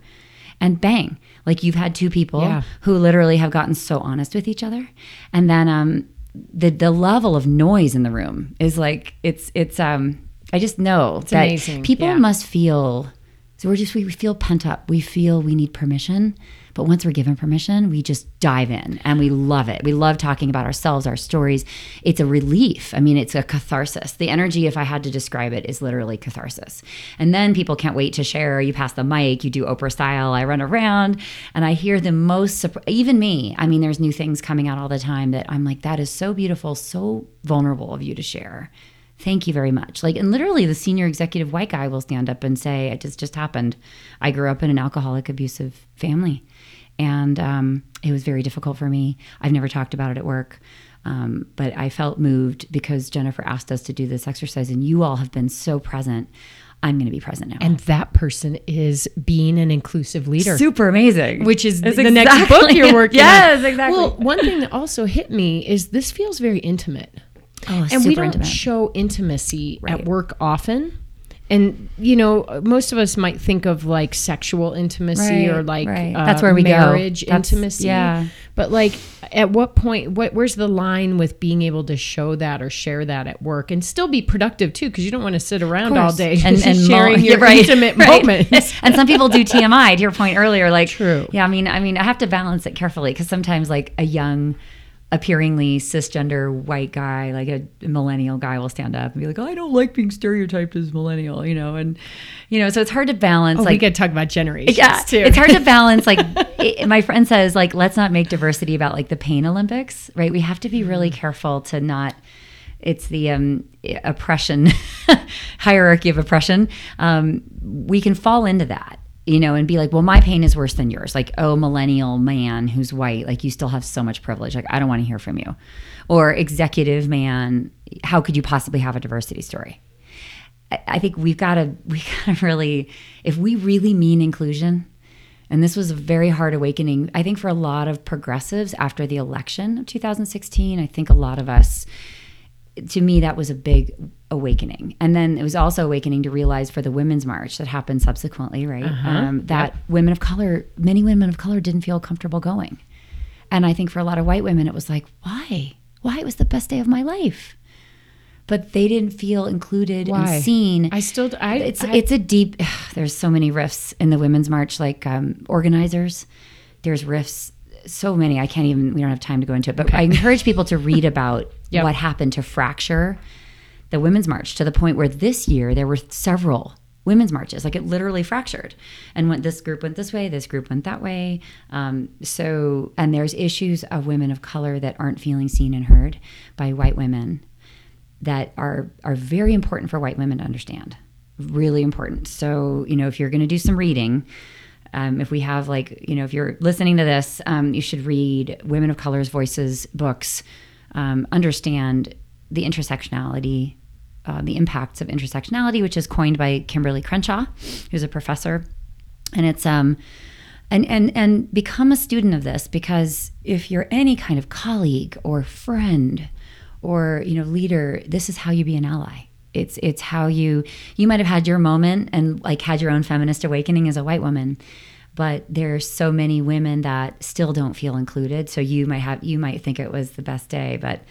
And bang, like you've had two people yeah. who literally have gotten so honest with each other. And then um the the level of noise in the room is like it's it's um I just know it's that amazing. people yeah. must feel so we're just we feel pent up. We feel we need permission but once we're given permission, we just dive in and we love it. We love talking about ourselves, our stories. It's a relief. I mean, it's a catharsis. The energy, if I had to describe it, is literally catharsis. And then people can't wait to share. You pass the mic, you do Oprah style. I run around and I hear the most, even me. I mean, there's new things coming out all the time that I'm like, that is so beautiful, so vulnerable of you to share thank you very much like and literally the senior executive white guy will stand up and say it just just happened i grew up in an alcoholic abusive family and um, it was very difficult for me. I've never talked about it at work. Um, but I felt moved because Jennifer asked us to do this exercise, and you all have been so present. I'm going to be present now. And that person is being an inclusive leader. Super amazing. Which is the exactly, next book you're working yes, on. Yes, exactly. Well, one thing that also hit me is this feels very intimate. Oh, and we don't intimate. show intimacy right. at work often and you know most of us might think of like sexual intimacy right, or like right. uh, that's where we marriage go. intimacy yeah but like at what point what where's the line with being able to show that or share that at work and still be productive too because you don't want to sit around all day and, and sharing your right, intimate right. moments and some people do tmi to your point earlier like true yeah i mean i mean i have to balance it carefully because sometimes like a young appearingly cisgender white guy, like a millennial guy, will stand up and be like, oh, "I don't like being stereotyped as millennial," you know, and you know, so it's hard to balance. Oh, like, we could talk about generations yeah, too. It's hard to balance. Like, it, my friend says, like, let's not make diversity about like the pain Olympics, right? We have to be really mm-hmm. careful to not. It's the um, oppression hierarchy of oppression. Um, we can fall into that you know, and be like, well, my pain is worse than yours. Like, oh, millennial man who's white, like you still have so much privilege. Like, I don't want to hear from you. Or executive man, how could you possibly have a diversity story? I, think we've got to, we got to really, if we really mean inclusion, and this was a very hard awakening, I think, for a lot of progressives after the election of 2016. I think a lot of us, to me, that was a big awakening. And then it was also awakening to realize for the Women's March that happened subsequently, right? Uh-huh. Um, that yep. women of color, many women of color didn't feel comfortable going. And I think for a lot of white women, it was like, why? Why? It was the best day of my life. But they didn't feel included Why? and seen. I still, I, it's I, it's a deep. Ugh, there's so many rifts in the Women's March, like um, organizers. There's rifts so many. I can't even. We don't have time to go into it. But okay. I encourage people to read about yep. what happened to fracture the Women's March to the point where this year there were several women's marches. Like it literally fractured, and went this group went this way, this group went that way. Um, so, and there's issues of women of color that aren't feeling seen and heard by white women that are are very important for white women to understand. Really important. So, you know, if you're going to do some reading. Um, if we have like you know if you're listening to this um, you should read women of color's voices books um, understand the intersectionality, uh, the impacts of intersectionality, which is coined by Kimberlé Crenshaw, who's a professor, and it's um, and and and become a student of this because if you're any kind of colleague or friend or you know leader this is how you be an ally. It's it's how you you might have had your moment and like had your own feminist awakening as a white woman but there are so many women that still don't feel included. So you might have you might think it was the best day but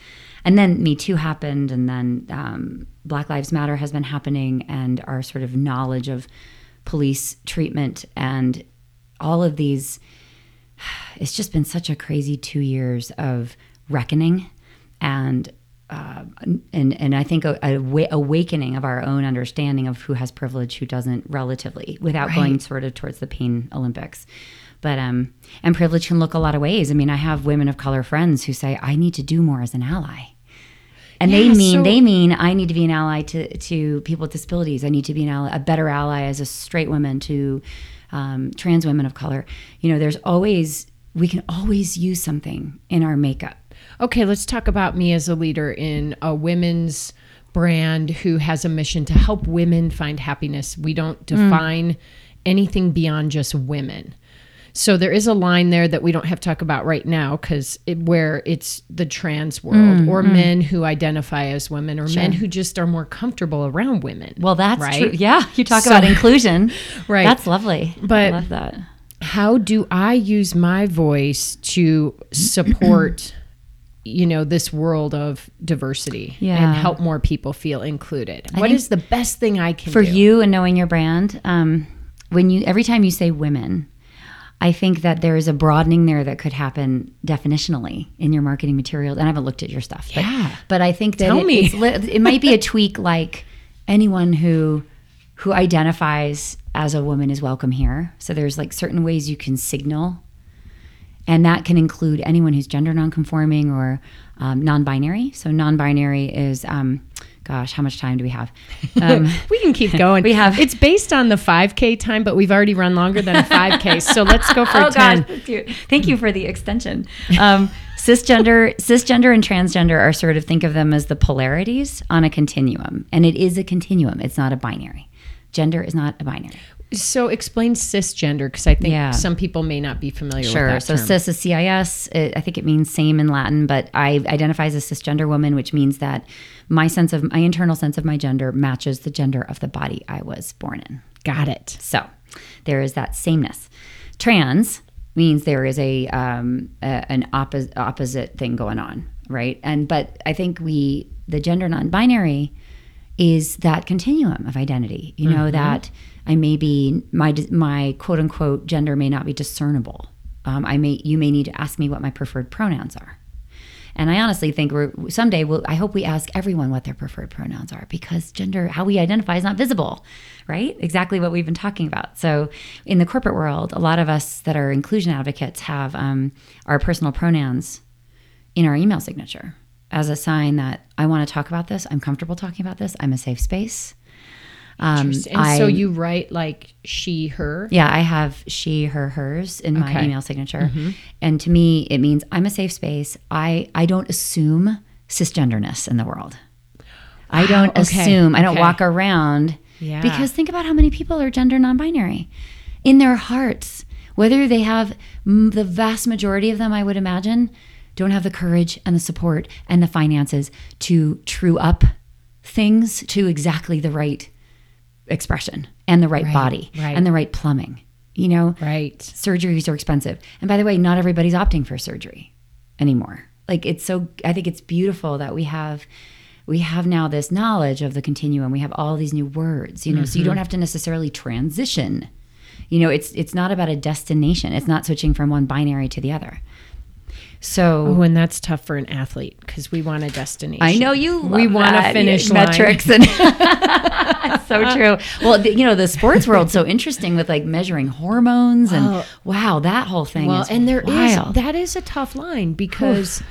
and then me too happened and then um, black lives matter has been happening and our sort of knowledge of police treatment and all of these it's just been such a crazy two years of reckoning and uh, and and I think a, a wa- awakening of our own understanding of who has privilege, who doesn't, relatively, without Right. going sort of towards the pain Olympics. But um, and privilege can look a lot of ways. I mean, I have women of color friends who say, "I need to do more as an ally," and they mean so- they mean I need to be an ally to to people with disabilities. I need to be an ally, a better ally as a straight woman to um, trans women of color. You know, there's always we can always use something in our makeup. Okay, let's talk about me as a leader in a women's brand who has a mission to help women find happiness. We don't define anything beyond just women. So there is a line there that we don't have to talk about right now because it, where it's the trans world or men who identify as women or men who just are more comfortable around women. Well, that's right. true. Yeah, you talk So- about inclusion. Right. That's lovely. But- I love that. how do I use my voice to support, you know, this world of diversity Yeah. and help more people feel included? What is the best thing I can For do? you and knowing your brand, um, when you every time you say women, I think that there is a broadening there that could happen definitionally in your marketing material. And I haven't looked at your stuff, but, Yeah. but I think that Tell it, me. it's li- it might be a tweak like anyone who who identifies as a woman is welcome here. So there's like certain ways you can signal and that can include anyone who's gender nonconforming or um, non-binary. So non-binary is, um, gosh, how much time do we have? Um, we can keep going. We have- It's based on the 5K time, but we've already run longer than a 5K. so let's go for oh 10. gosh, thank you. Thank you for the extension. Um, cisgender, cisgender, and transgender are sort of think of them as the polarities on a continuum, and it is a continuum. It's not a binary. Gender is not a binary. So explain cisgender because I think Yeah. some people may not be familiar Sure. with that So term. cis is CIS. It, I think it means same in Latin, but I identify as a cisgender woman, which means that my sense of my internal sense of my gender matches the gender of the body I was born in. Got it. So there is that sameness. Trans means there is a, um, a an oppo- opposite thing going on, right? And but I think we the gender non-binary is that continuum of identity. You know that I may be my my quote unquote gender may not be discernible. Um, I may you may need to ask me what my preferred pronouns are. And I honestly think we're someday we'll I hope we ask everyone what their preferred pronouns are because gender how we identify is not visible, right? Exactly what we've been talking about. So in the corporate world, a lot of us that are inclusion advocates have um, our personal pronouns in our email signature as a sign that I want to talk about this. I'm comfortable talking about this. I'm a safe space. Um, And so you write like she, her. yeah, I have she, her, hers in my email signature. And to me, it means I'm a safe space. I, I don't assume cisgenderness in the world. I don't okay, assume, I don't okay. walk around Yeah. because think about how many people are gender non binary in their hearts. Whether they have the vast majority of them, I would imagine, don't have the courage and the support and the finances to true up things to exactly the right expression and the right, body right. and the right plumbing. You know, Right. surgeries are expensive. And by the way, not everybody's opting for surgery anymore. Like it's so I think it's beautiful that we have we have now this knowledge of the continuum. We have all these new words, you know, so you don't mm-hmm. have to necessarily transition. You know, it's it's not about a destination. It's not switching from one binary to the other. So Oh, and that's tough for an athlete because we want a destination. I know you. We want to finish Yeah, line. metrics and so true. Well, the, you know, the sports world's so interesting with like measuring hormones and Well- wow, that whole thing. Well, is and there is wild. that is a tough line because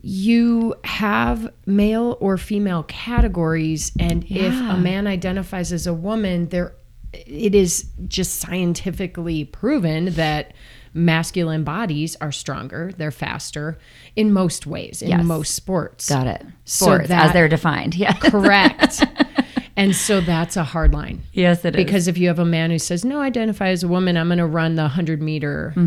you have male or female categories, and if a man identifies as a woman, there it is just scientifically proven that masculine bodies are stronger, they're faster in most ways, in Yes. most sports. Got it. So Sports that- as they're defined. Yeah. Correct. And so that's a hard line. Yes, it is. Because if you have a man who says, no, I identify as a woman, I'm going to run the 100 meter, you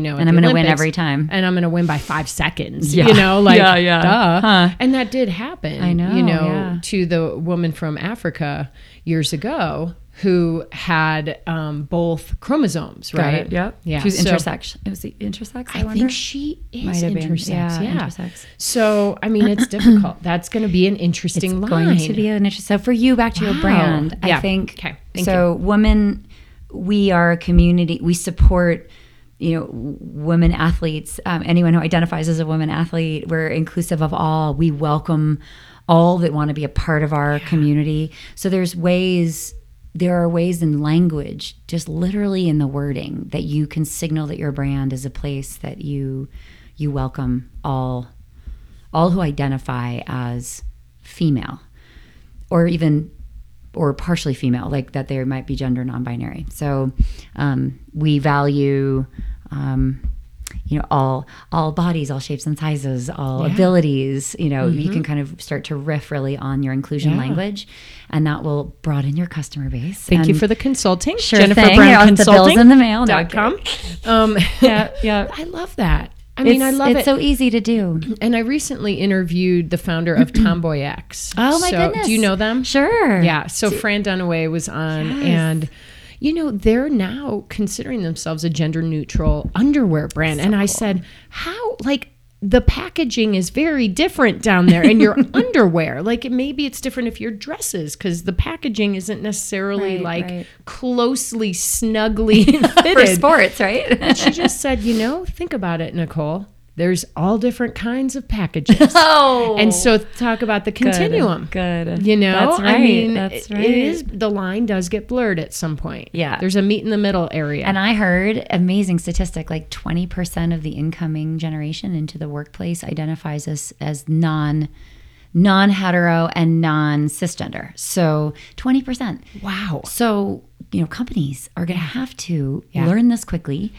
know, Mm-hmm. And I'm gonna win every time. And I'm going to win by five seconds, Yeah. you know, like, Yeah, yeah. duh. Huh. And that did happen. I know, You know, yeah. to the woman from Africa years ago who had um, both chromosomes, right? Yep. Yeah. She was so- intersex. It was the intersex. I, I think she is Might have been. intersex. Yeah, Yeah, intersex. So I mean, it's difficult. That's going to be an interesting it's line. going to be an interesting. So for you, back to your Wow. brand, I think. Okay. Thank so women, we are a community. We support. You know, women athletes. Um, anyone who identifies as a woman athlete, we're inclusive of all. We welcome all that want to be a part of our community. So there's ways. There are ways in language, just literally in the wording, that you can signal that your brand is a place that you you welcome all all who identify as female or even or partially female like that they might be gender non-binary. So um, we value um, you know all all bodies all shapes and sizes all Yeah. abilities you know you can kind of start to riff really on your inclusion Yeah. language and that will broaden your customer base Thank you for the consulting. Sure Jennifer thing. Brown Yeah, the bill's Consulting. in the mail. Dot com. Um, yeah yeah I love that. I mean, I It's- love it's it. so easy to do and I recently interviewed the founder of Tomboy X. Oh, my So, goodness. Do you know them? sure Yeah. So Fran Dunaway was on, Yes. and you know they're now considering themselves a gender neutral underwear brand. and I said, how like. The packaging is very different down there in your underwear. Like maybe it's different if you're dresses because the packaging isn't necessarily Right, like right. closely, snugly fitted. for sports right she just said, you know, think about it, Nicole. There's all different kinds of packages. oh and so talk about the continuum. good You know, that's right I mean, that's right it is the line does get blurred at some point. Yeah. there's a meet in the middle area. And I heard amazing statistic like 20% of the incoming generation into the workplace identifies as as non non hetero and non cisgender. So 20%. wow, So, you know, companies are going to have to Yeah. learn this quickly.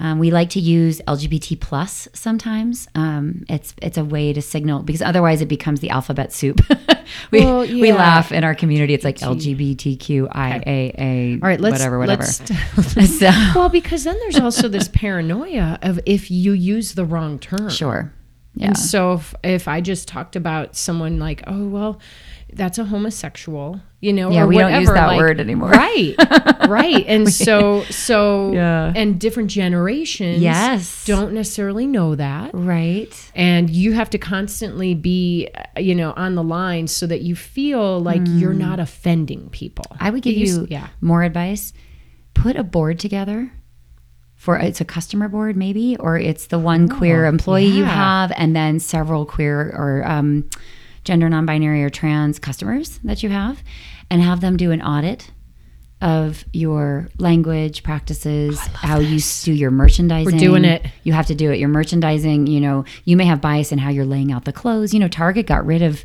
Um, we like to use LGBT plus sometimes. Um, it's it's a way to signal because otherwise it becomes the alphabet soup. we Well, we laugh in our community. It's like LGBTQIAA. all right, let's whatever whatever. let's- so, well, because then there's also this paranoia of if you use the wrong term. sure. Yeah. And so if, if I just talked about someone like, oh well, that's a homosexual, you know, Yeah, or we don't use that like- word anymore. Right, right. And so so Yeah. and different generations Yes. don't necessarily know that. right. And you have to constantly be, uh, you know, on the line so that you feel like you're not offending people. Hmm. I would give used- you yeah. more advice. Put a board together for it's a customer board maybe, or it's the one queer employee you Oh, have, and then several queer or um, gender non-binary or trans customers that you have, and have them do an audit of your language practices, oh, how you s- do your merchandising. We're doing it. You have to do it. Your merchandising, you know, you may have bias in how you're laying out the clothes. You know, Target got rid of,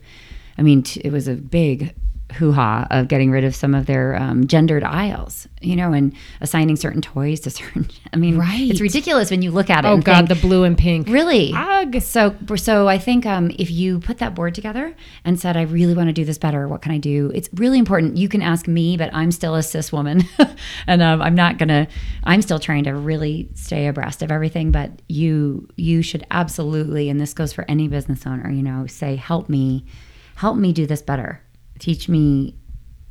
I mean, t- it was a big hoo ha of getting rid of some of their um, gendered aisles, you know, and assigning certain toys to certain. I mean, Right. it's ridiculous when you look at it. Oh God, think, the blue and pink. Really? Ugh. So, so I think um, if you put that board together and said, "I really want to do this better. What can I do?" It's really important. You can ask me, but I'm still a cis woman, and um, I'm not gonna. I'm still trying to really stay abreast of everything. But you, you should absolutely, and this goes for any business owner. You know, say, "Help me, help me do this better. Teach me."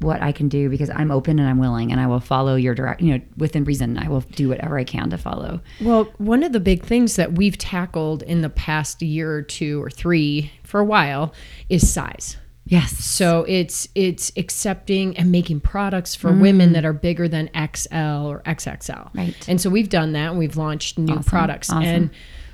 what I can do because I'm open and I'm willing and I will follow your direct, you know, within reason. I will do whatever I can to follow. Well, one of the big things that we've tackled in the past year or two or three for a while is size. Yes. So it's it's accepting and making products for women that are bigger than XL or XXL. Mm. Right. And so we've done that and we've launched new products Awesome. and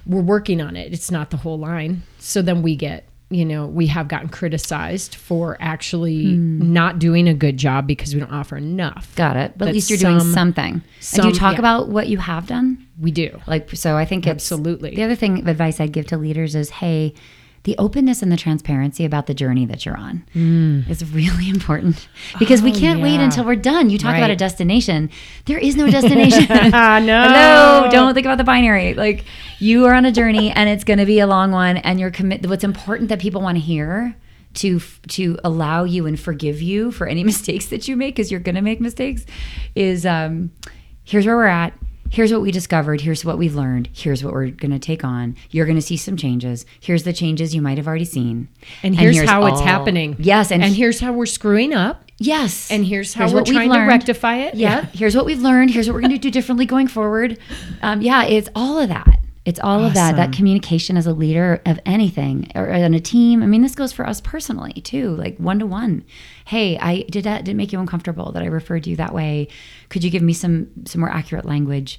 we're working on it. It's not the whole line. So then we get you know, we have gotten criticized for actually Hmm. not doing a good job because we don't offer enough. Got it. But, But at least you're doing some- something. and do you talk yeah. about what you have done? We do. Like, so I think it's, Absolutely. The other thing of advice I'd give to leaders is, hey, the openness and the transparency about the journey that you're on is really important because we Mm. Oh, can't wait until we're done. You talk about a destination. There is no destination. Ah, no. Don't think about the binary. Like you are on a journey and it's going to be a long one and you're commit what's important that people want to hear to to allow you and forgive you for any mistakes that you make because you're going to make mistakes is um here's where we're at here's what we discovered. Here's what we've learned. Here's what we're going to take on. You're going to see some changes. Here's the changes you might have already seen. And here's, how it's happening. yes and, And here's how we're screwing up. yes. And here's how Here's we're trying to rectify it. yeah. Here's what we've learned. Here's what we're going to do differently going forward. Um, yeah it's all of that it's all of that that communication as a leader of anything or in a team. I mean this goes for us personally too like one to one hey i did that did it make you uncomfortable that i referred you that way. Could you give me some some more accurate language?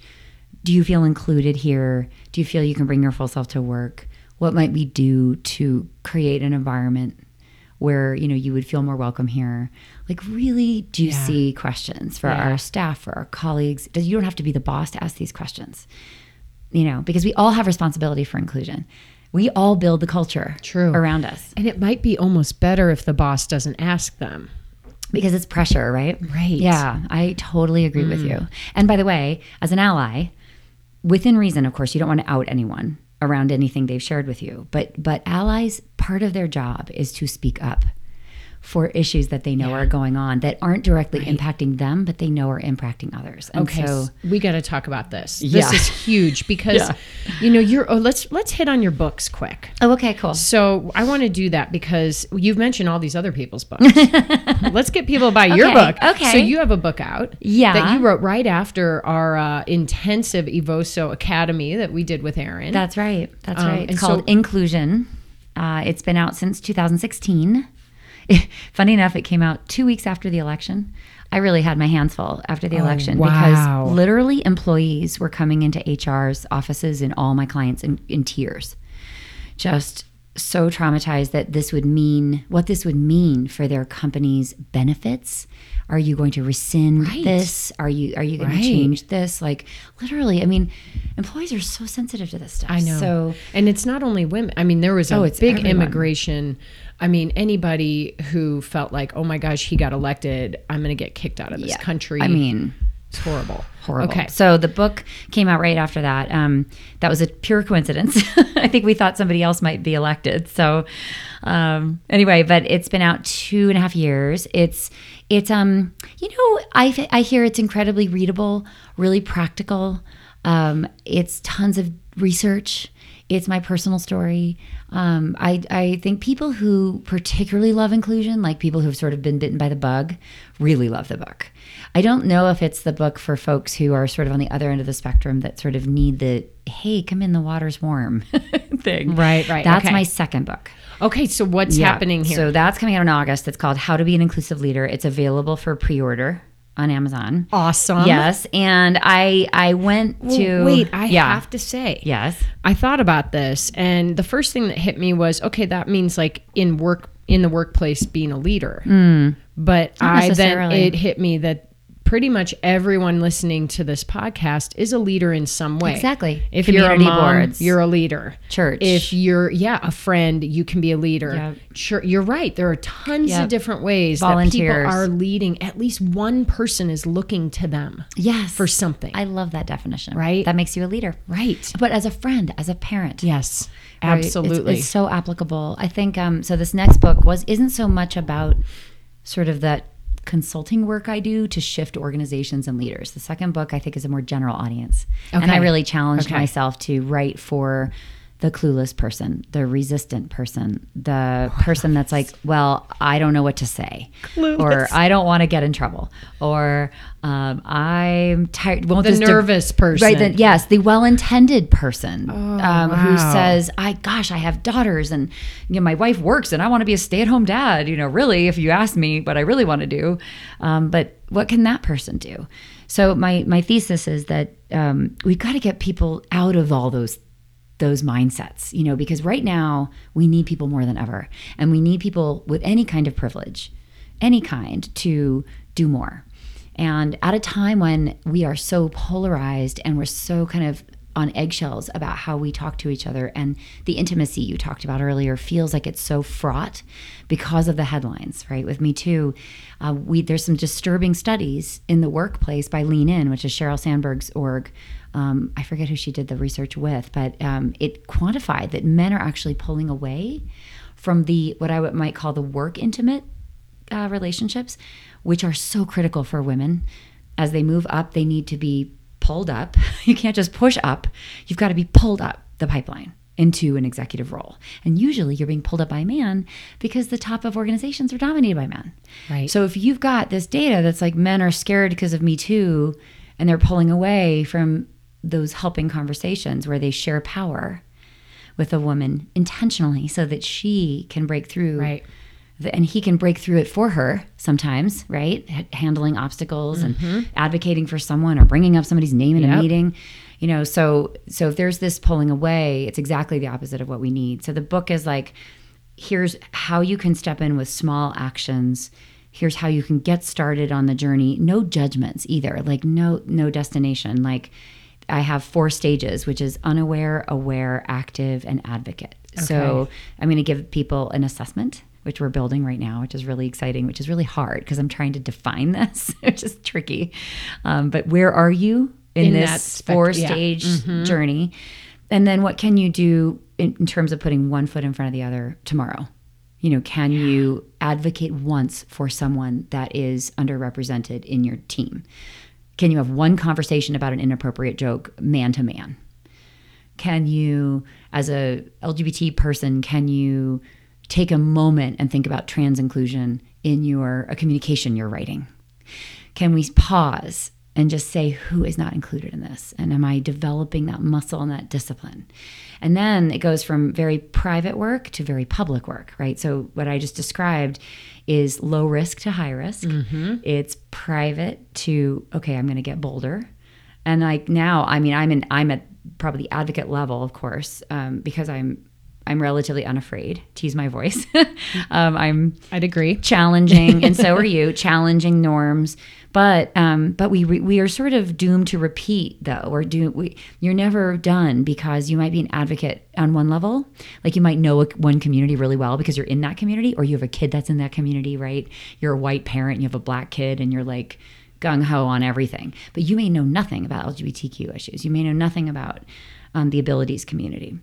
Do you feel included here? Do you feel you can bring your full self to work? What might we do to create an environment where you know you would feel more welcome here? Like really juicy questions for Yeah. our staff for our colleagues. You don't have to be the boss to ask these questions you know because we all have responsibility for inclusion. We all build the culture True. around us. And it might be almost better if the boss doesn't ask them. because it's pressure right? Right. yeah i totally agree with mm. you. And by the way as an ally within reason of course you don't want to out anyone around anything they've shared with you. But but allies part of their job is to speak up for issues that they know are going on that aren't directly impacting them but they know are impacting others and Okay, so we got to talk about this. This Yeah. is huge because you know you're. Oh, let's let's hit on your books quick. oh okay cool So I want to do that because you've mentioned all these other people's books. let's get people to buy your book. okay. So you have a book out. Yeah. That you wrote right after our uh, intensive Evoso Academy that we did with Erin. That's right. That's Um, right. It's called so- Inclusion. Uh, it's been out since 2016. Funny enough, it came out two weeks after the election. I really had my hands full after the oh, election Oh, wow. because literally employees were coming into HR's offices and all my clients in, in tears. Just so traumatized that this would mean what this would mean for their company's benefits. Are you going to rescind Right. this? Are you are you going Right. to change this? Like literally, I mean, employees are so sensitive to this stuff. I know. So and it's not only women. I mean, there was oh, a Oh, it's big everyone. immigration. I mean, anybody who felt like, oh my gosh, he got elected, I'm going to get kicked out of this Yeah. country. I mean, it's horrible. horrible. Okay. So the book came out right after that. Um, that was a pure coincidence. I think we thought somebody else might be elected. So um, anyway, but it's been out two and a half years. It's it's um you know I I hear it's incredibly readable, really practical. Um, it's tons of research. It's my personal story. Um, I, I think people who particularly love inclusion, like people who've sort of been bitten by the bug, really love the book. I don't know if it's the book for folks who are sort of on the other end of the spectrum that sort of need the hey, come in, the water's warm thing. Right, right, That's okay. my second book. Okay, so what's Yeah. happening here? So that's coming out in August. It's called How to Be an Inclusive Leader. It's available for pre-order on Amazon. awesome. yes, and I I went to Wait, I yeah have to say, yes I thought about this, and the first thing that hit me was, okay, that means like in work in the workplace being a leader. But Hmm. Not I then it hit me that pretty much everyone listening to this podcast is a leader in some way. Exactly. If Community you're a mom, boards. you're a leader. Church. If you're yeah a friend, you can be a leader. Yep. Sure, you're right. There are tons Yep. of different ways Volunteers. that people are leading. At least one person is looking to them yes for something. I love that definition. Right? That makes you a leader. right. But as a friend, as a parent, Yes. right? It's- Absolutely. it's, so applicable. I think. Um, so this next book was isn't so much about sort of that consulting work I do to shift organizations and leaders. The second book I think is a more general audience, and I really challenged Okay. myself to write for the clueless person, the resistant person, the person that's like, well, I don't know what to say, or I don't want to get in trouble, or um, I'm tired. Won't the this de- nervous person. Right. The, yes, the well-intended person um, who says, "I gosh, I have daughters, and you know, my wife works, and I want to be a stay-at-home dad." You know, really, if you ask me, what I really want to do, um, but what can that person do? So my my thesis is that um, we've got to get people out of all those those mindsets, you know, because right now we need people more than ever, and we need people with any kind of privilege, any kind, to do more. And at a time when we are so polarized and we're so kind of on eggshells about how we talk to each other, and the intimacy you talked about earlier feels like it's so fraught because of the headlines, right? With Me Too, uh, we there's some disturbing studies in the workplace by Lean In, which is Sheryl Sandberg's org. Um, I forget who she did the research with, but um, it quantified that men are actually pulling away from the what I would- might call the work intimate uh, relationships, which are so critical for women. As they move up, they need to be pulled up. You can't just push up. You've got to be pulled up the pipeline into an executive role. And usually you're being pulled up by a man because the top of organizations are dominated by men. Right. So if you've got this data that's like men are scared because of Me Too and they're pulling away from those helping conversations where they share power with a woman intentionally so that she can break through Right. the- and he can break through it for her sometimes, right? H- handling obstacles and advocating for someone or bringing up somebody's name in Mm-hmm. Yep. a meeting. You know, so so if there's this pulling away, it's exactly the opposite of what we need. So the book is like here's how you can step in with small actions. Here's how you can get started on the journey. No judgments either. Like no no destination. Like I have four stages, which is unaware, aware, active, and advocate. So I'm going to give people an assessment, which we're building right now, which is really exciting, which is really hard because I'm trying to define this, which is tricky. Um, but where are you in, In this spec- four yeah. stage journey? And then what can you do in, in terms of putting one foot in front of the other tomorrow? You know, can you advocate once for someone that is underrepresented in your team? Can you have one conversation about an inappropriate joke man to man? Can you, as a LGBT person, can you take a moment and think about trans inclusion in your a communication you're writing? Can we pause and just say who is not included in this? And am I developing that muscle and that discipline? And then it goes from very private work to very public work, right? So what I just described is low risk to high risk. It's private to okay, I'm going to get bolder. And like now, I mean, I'm in I'm at probably the advocate level, of course, um, because I'm I'm relatively unafraid to use my voice. um, I'm I'd agree. challenging, and so are you, challenging norms. But um, but we we are sort of doomed to repeat, though. We're do we you're never done because you might be an advocate on one level, like you might know a, one community really well because you're in that community, or you have a kid that's in that community, right? You're a white parent, and you have a black kid, and you're like gung ho on everything, but you may know nothing about LGBTQ issues. You may know nothing about um, the abilities community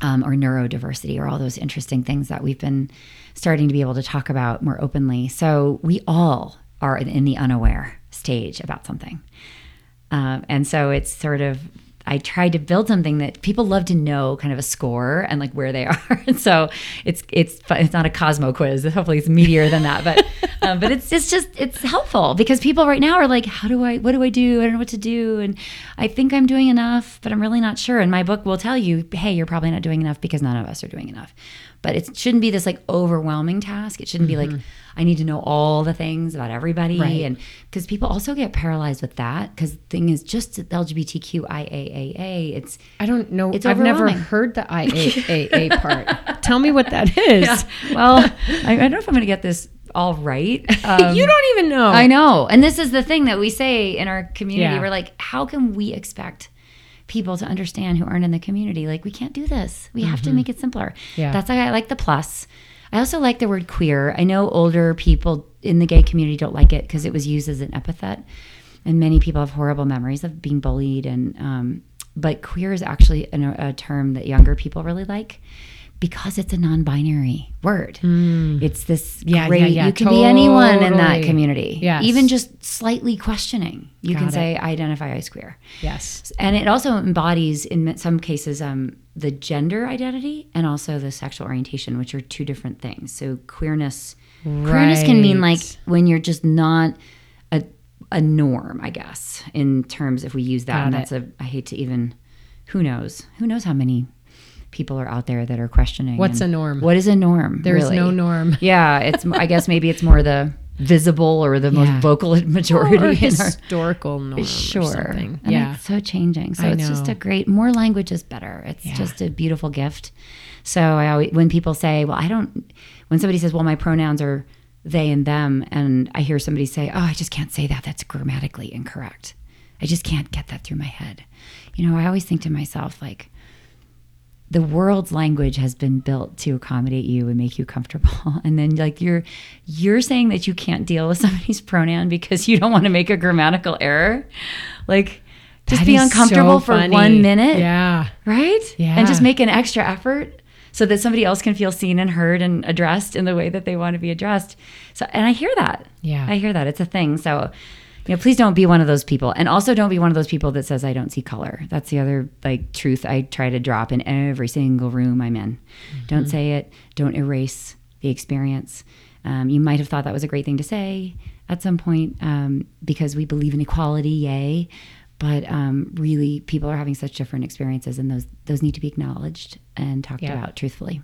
um, or neurodiversity or all those interesting things that we've been starting to be able to talk about more openly. So we all are in the unaware stage about something. Um, and so it's sort of, I tried to build something that people love to know kind of a score and like where they are. And so it's, it's, it's not a Cosmo quiz. Hopefully it's meatier than that, but, um, but it's, it's just, it's helpful because people right now are like, how do I, what do I do? I don't know what to do. And I think I'm doing enough, but I'm really not sure. And my book will tell you, hey, you're probably not doing enough because none of us are doing enough. But it shouldn't be this like overwhelming task. It shouldn't be like, I need to know all the things about everybody. Mm-hmm. Right. And because people also get paralyzed with that. Because the thing is, just LGBTQIAAA, it's I don't know. It's I've never heard the IAAA part. Tell me what that is. well, I, I don't know if I'm going to get this all right. Um, you don't even know. I know. And this is the thing that we say in our community. Yeah. We're like, how can we expect people to understand who aren't in the community? Like, we can't do this. We have to make it simpler. Mm-hmm. Yeah. That's why I like the plus. I also like the word queer. I know older people in the gay community don't like it because it was used as an epithet. And many people have horrible memories of being bullied. And, um, but queer is actually an, a term that younger people really like because it's a non-binary word. It's this. Yeah, yeah, great. yeah, you can be anyone in that community. Yes. Even just slightly questioning. You Got can it. say, I identify as queer. Yes. And it also embodies, in some cases, um, the gender identity and also the sexual orientation, which are two different things. So queerness, queerness can mean like when you're just not a, a norm, I guess, in terms if we use that. Got and it. that's a, I hate to even, who knows? Who knows how many people are out there that are questioning. What's a norm? What is a norm? There's really? no norm. Yeah, it's. I guess maybe it's more the visible or the Yeah. most vocal majority. Or in our- historical norm sure. or something. And yeah. it's so changing. So I it's just a great. More language is better. It's Yeah. just a beautiful gift. So I always, when people say, "Well, I don't," when somebody says, "Well, my pronouns are they and them," and I hear somebody say, "Oh, I just can't say that. That's grammatically incorrect. I just can't get that through my head." You know, I always think to myself like the world's language has been built to accommodate you and make you comfortable and then like you're you're saying that you can't deal with somebody's pronoun because you don't want to make a grammatical error like just That be uncomfortable so for funny. one minute Yeah. right Yeah. and just make an extra effort so that somebody else can feel seen and heard and addressed in the way that they want to be addressed. So, and I hear that. Yeah. I hear that. It's a thing. So, you know, please don't be one of those people. And also don't be one of those people that says, I don't see color. That's the other like truth I try to drop in every single room I'm in. Mm-hmm. Don't say it. Don't erase the experience. Um, you might have thought that was a great thing to say at some point um, because we believe in equality, yay. But um, really, people are having such different experiences, and those those need to be acknowledged and talked Yeah. about truthfully.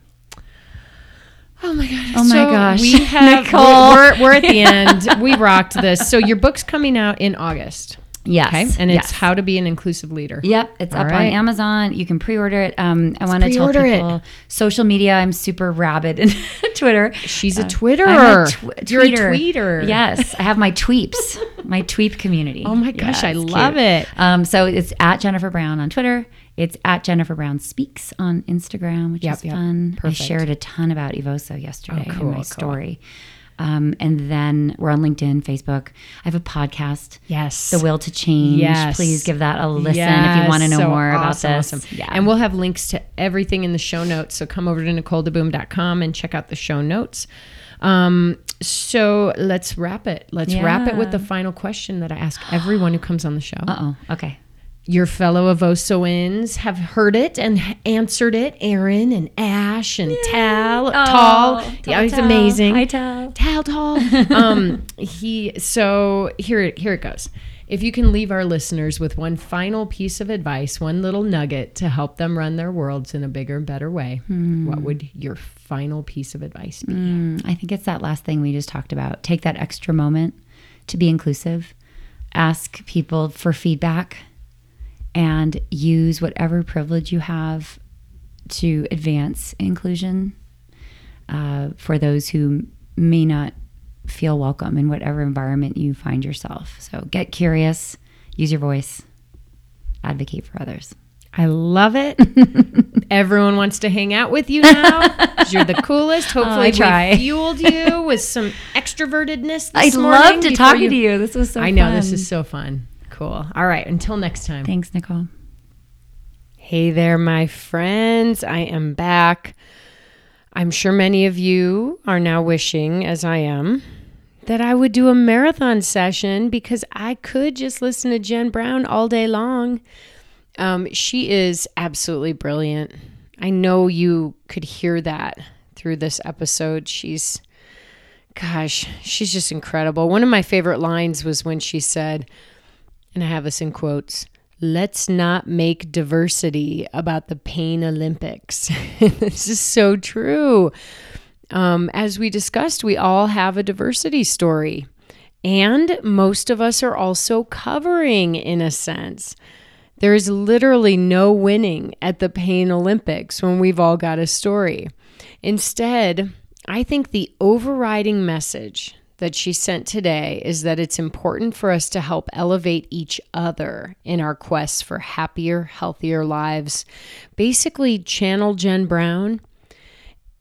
Oh my gosh. Oh my So gosh. We have Nicole. we're, we're at the end. We rocked this. So your book's coming out in August. Yes, Okay. And it's yes. how to be an inclusive leader. Yep, it's All up right. on Amazon. You can pre-order it. Um, I want to tell pre-order it. people social media. I'm super rabid in Twitter. She's a I'm Twitterer. a tw- You're a tweeter. tweeter. Yes, I have my tweeps, my tweep community. Oh my gosh, I love cute. it. Um, so it's at Jennifer Brown on Twitter. It's at Jennifer Brown Speaks on Instagram, which Yep, is yep. fun. Perfect. I shared a ton about Evoso yesterday Oh, cool, in my cool. story. Um, and then we're on LinkedIn, Facebook. I have a podcast, Yes. The Will to Change. Yes. Please give that a listen if you want to know so more awesome, about this. awesome. Yeah. And we'll have links to everything in the show notes. So come over to NicoleDeBoom.com and check out the show notes. Um, so let's wrap it. Let's wrap it with the final question that I ask everyone who comes on the show. Uh oh. Okay. Your fellow Avosoans have heard it and answered it. Erin and Ash and Tal, Tall. Yeah, he's amazing. Hi, Tal. Tal Tall. um, he so here here it goes. If you can leave our listeners with one final piece of advice, one little nugget to help them run their worlds in a bigger and better way, what would your final piece of advice be? Mm, I think it's that last thing we just talked about. Take that extra moment to be inclusive. Ask people for feedback and use whatever privilege you have to advance inclusion uh, for those who may not feel welcome in whatever environment you find yourself. So get curious, use your voice, advocate for others. I love it. Everyone wants to hang out with you now. You're the coolest. Hopefully, I try. we fueled you with some extrovertedness. This I'd love to talk to you. This was so I know this is so fun. Cool. All right. Until next time. Thanks, Nicole. Hey there, my friends. I am back. I'm sure many of you are now wishing, as I am, that I would do a marathon session because I could just listen to Jen Brown all day long. Um, she is absolutely brilliant. I know you could hear that through this episode. She's, gosh, she's just incredible. One of my favorite lines was when she said, and I have this in quotes let's not make diversity about the pain Olympics. this is so true. Um, as we discussed, we all have a diversity story, and most of us are also covering in a sense. There is literally no winning at the Pain Olympics when we've all got a story. Instead, I think the overriding message that she sent today is that it's important for us to help elevate each other in our quest for happier, healthier lives. Basically, channel Jen Brown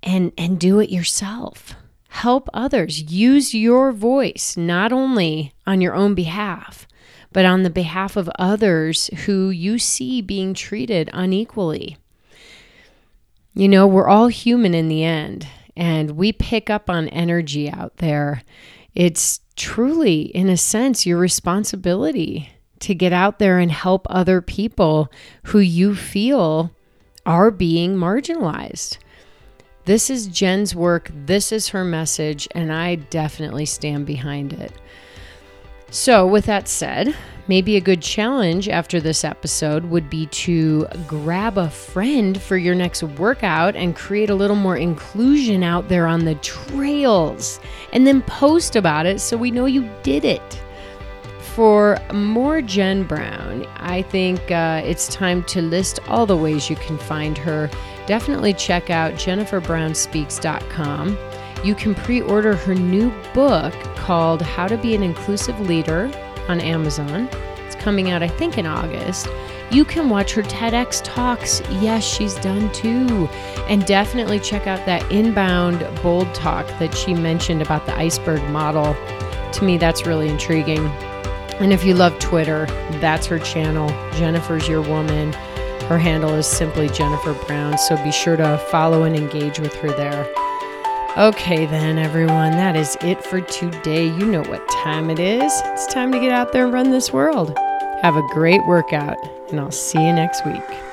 and and do it yourself. Help others. Use your voice not only on your own behalf, but on the behalf of others who you see being treated unequally. You know, we're all human in the end, and we pick up on energy out there. It's truly, in a sense, your responsibility to get out there and help other people who you feel are being marginalized. This is Jen's work, this is her message, and I definitely stand behind it. So, with that said, maybe a good challenge after this episode would be to grab a friend for your next workout and create a little more inclusion out there on the trails and then post about it so we know you did it. For more Jen Brown, I think uh, it's time to list all the ways you can find her. Definitely check out jenniferbrownspeaks.com. You can pre order her new book called How to Be an Inclusive Leader on Amazon. It's coming out, I think, in August. You can watch her TEDx talks. Yes, she's done too. And definitely check out that inbound bold talk that she mentioned about the iceberg model. To me, that's really intriguing. And if you love Twitter, that's her channel. Jennifer's Your Woman. Her handle is simply Jennifer Brown, so be sure to follow and engage with her there. Okay, then, everyone, that is it for today. You know what time it is. It's time to get out there and run this world. Have a great workout, and I'll see you next week.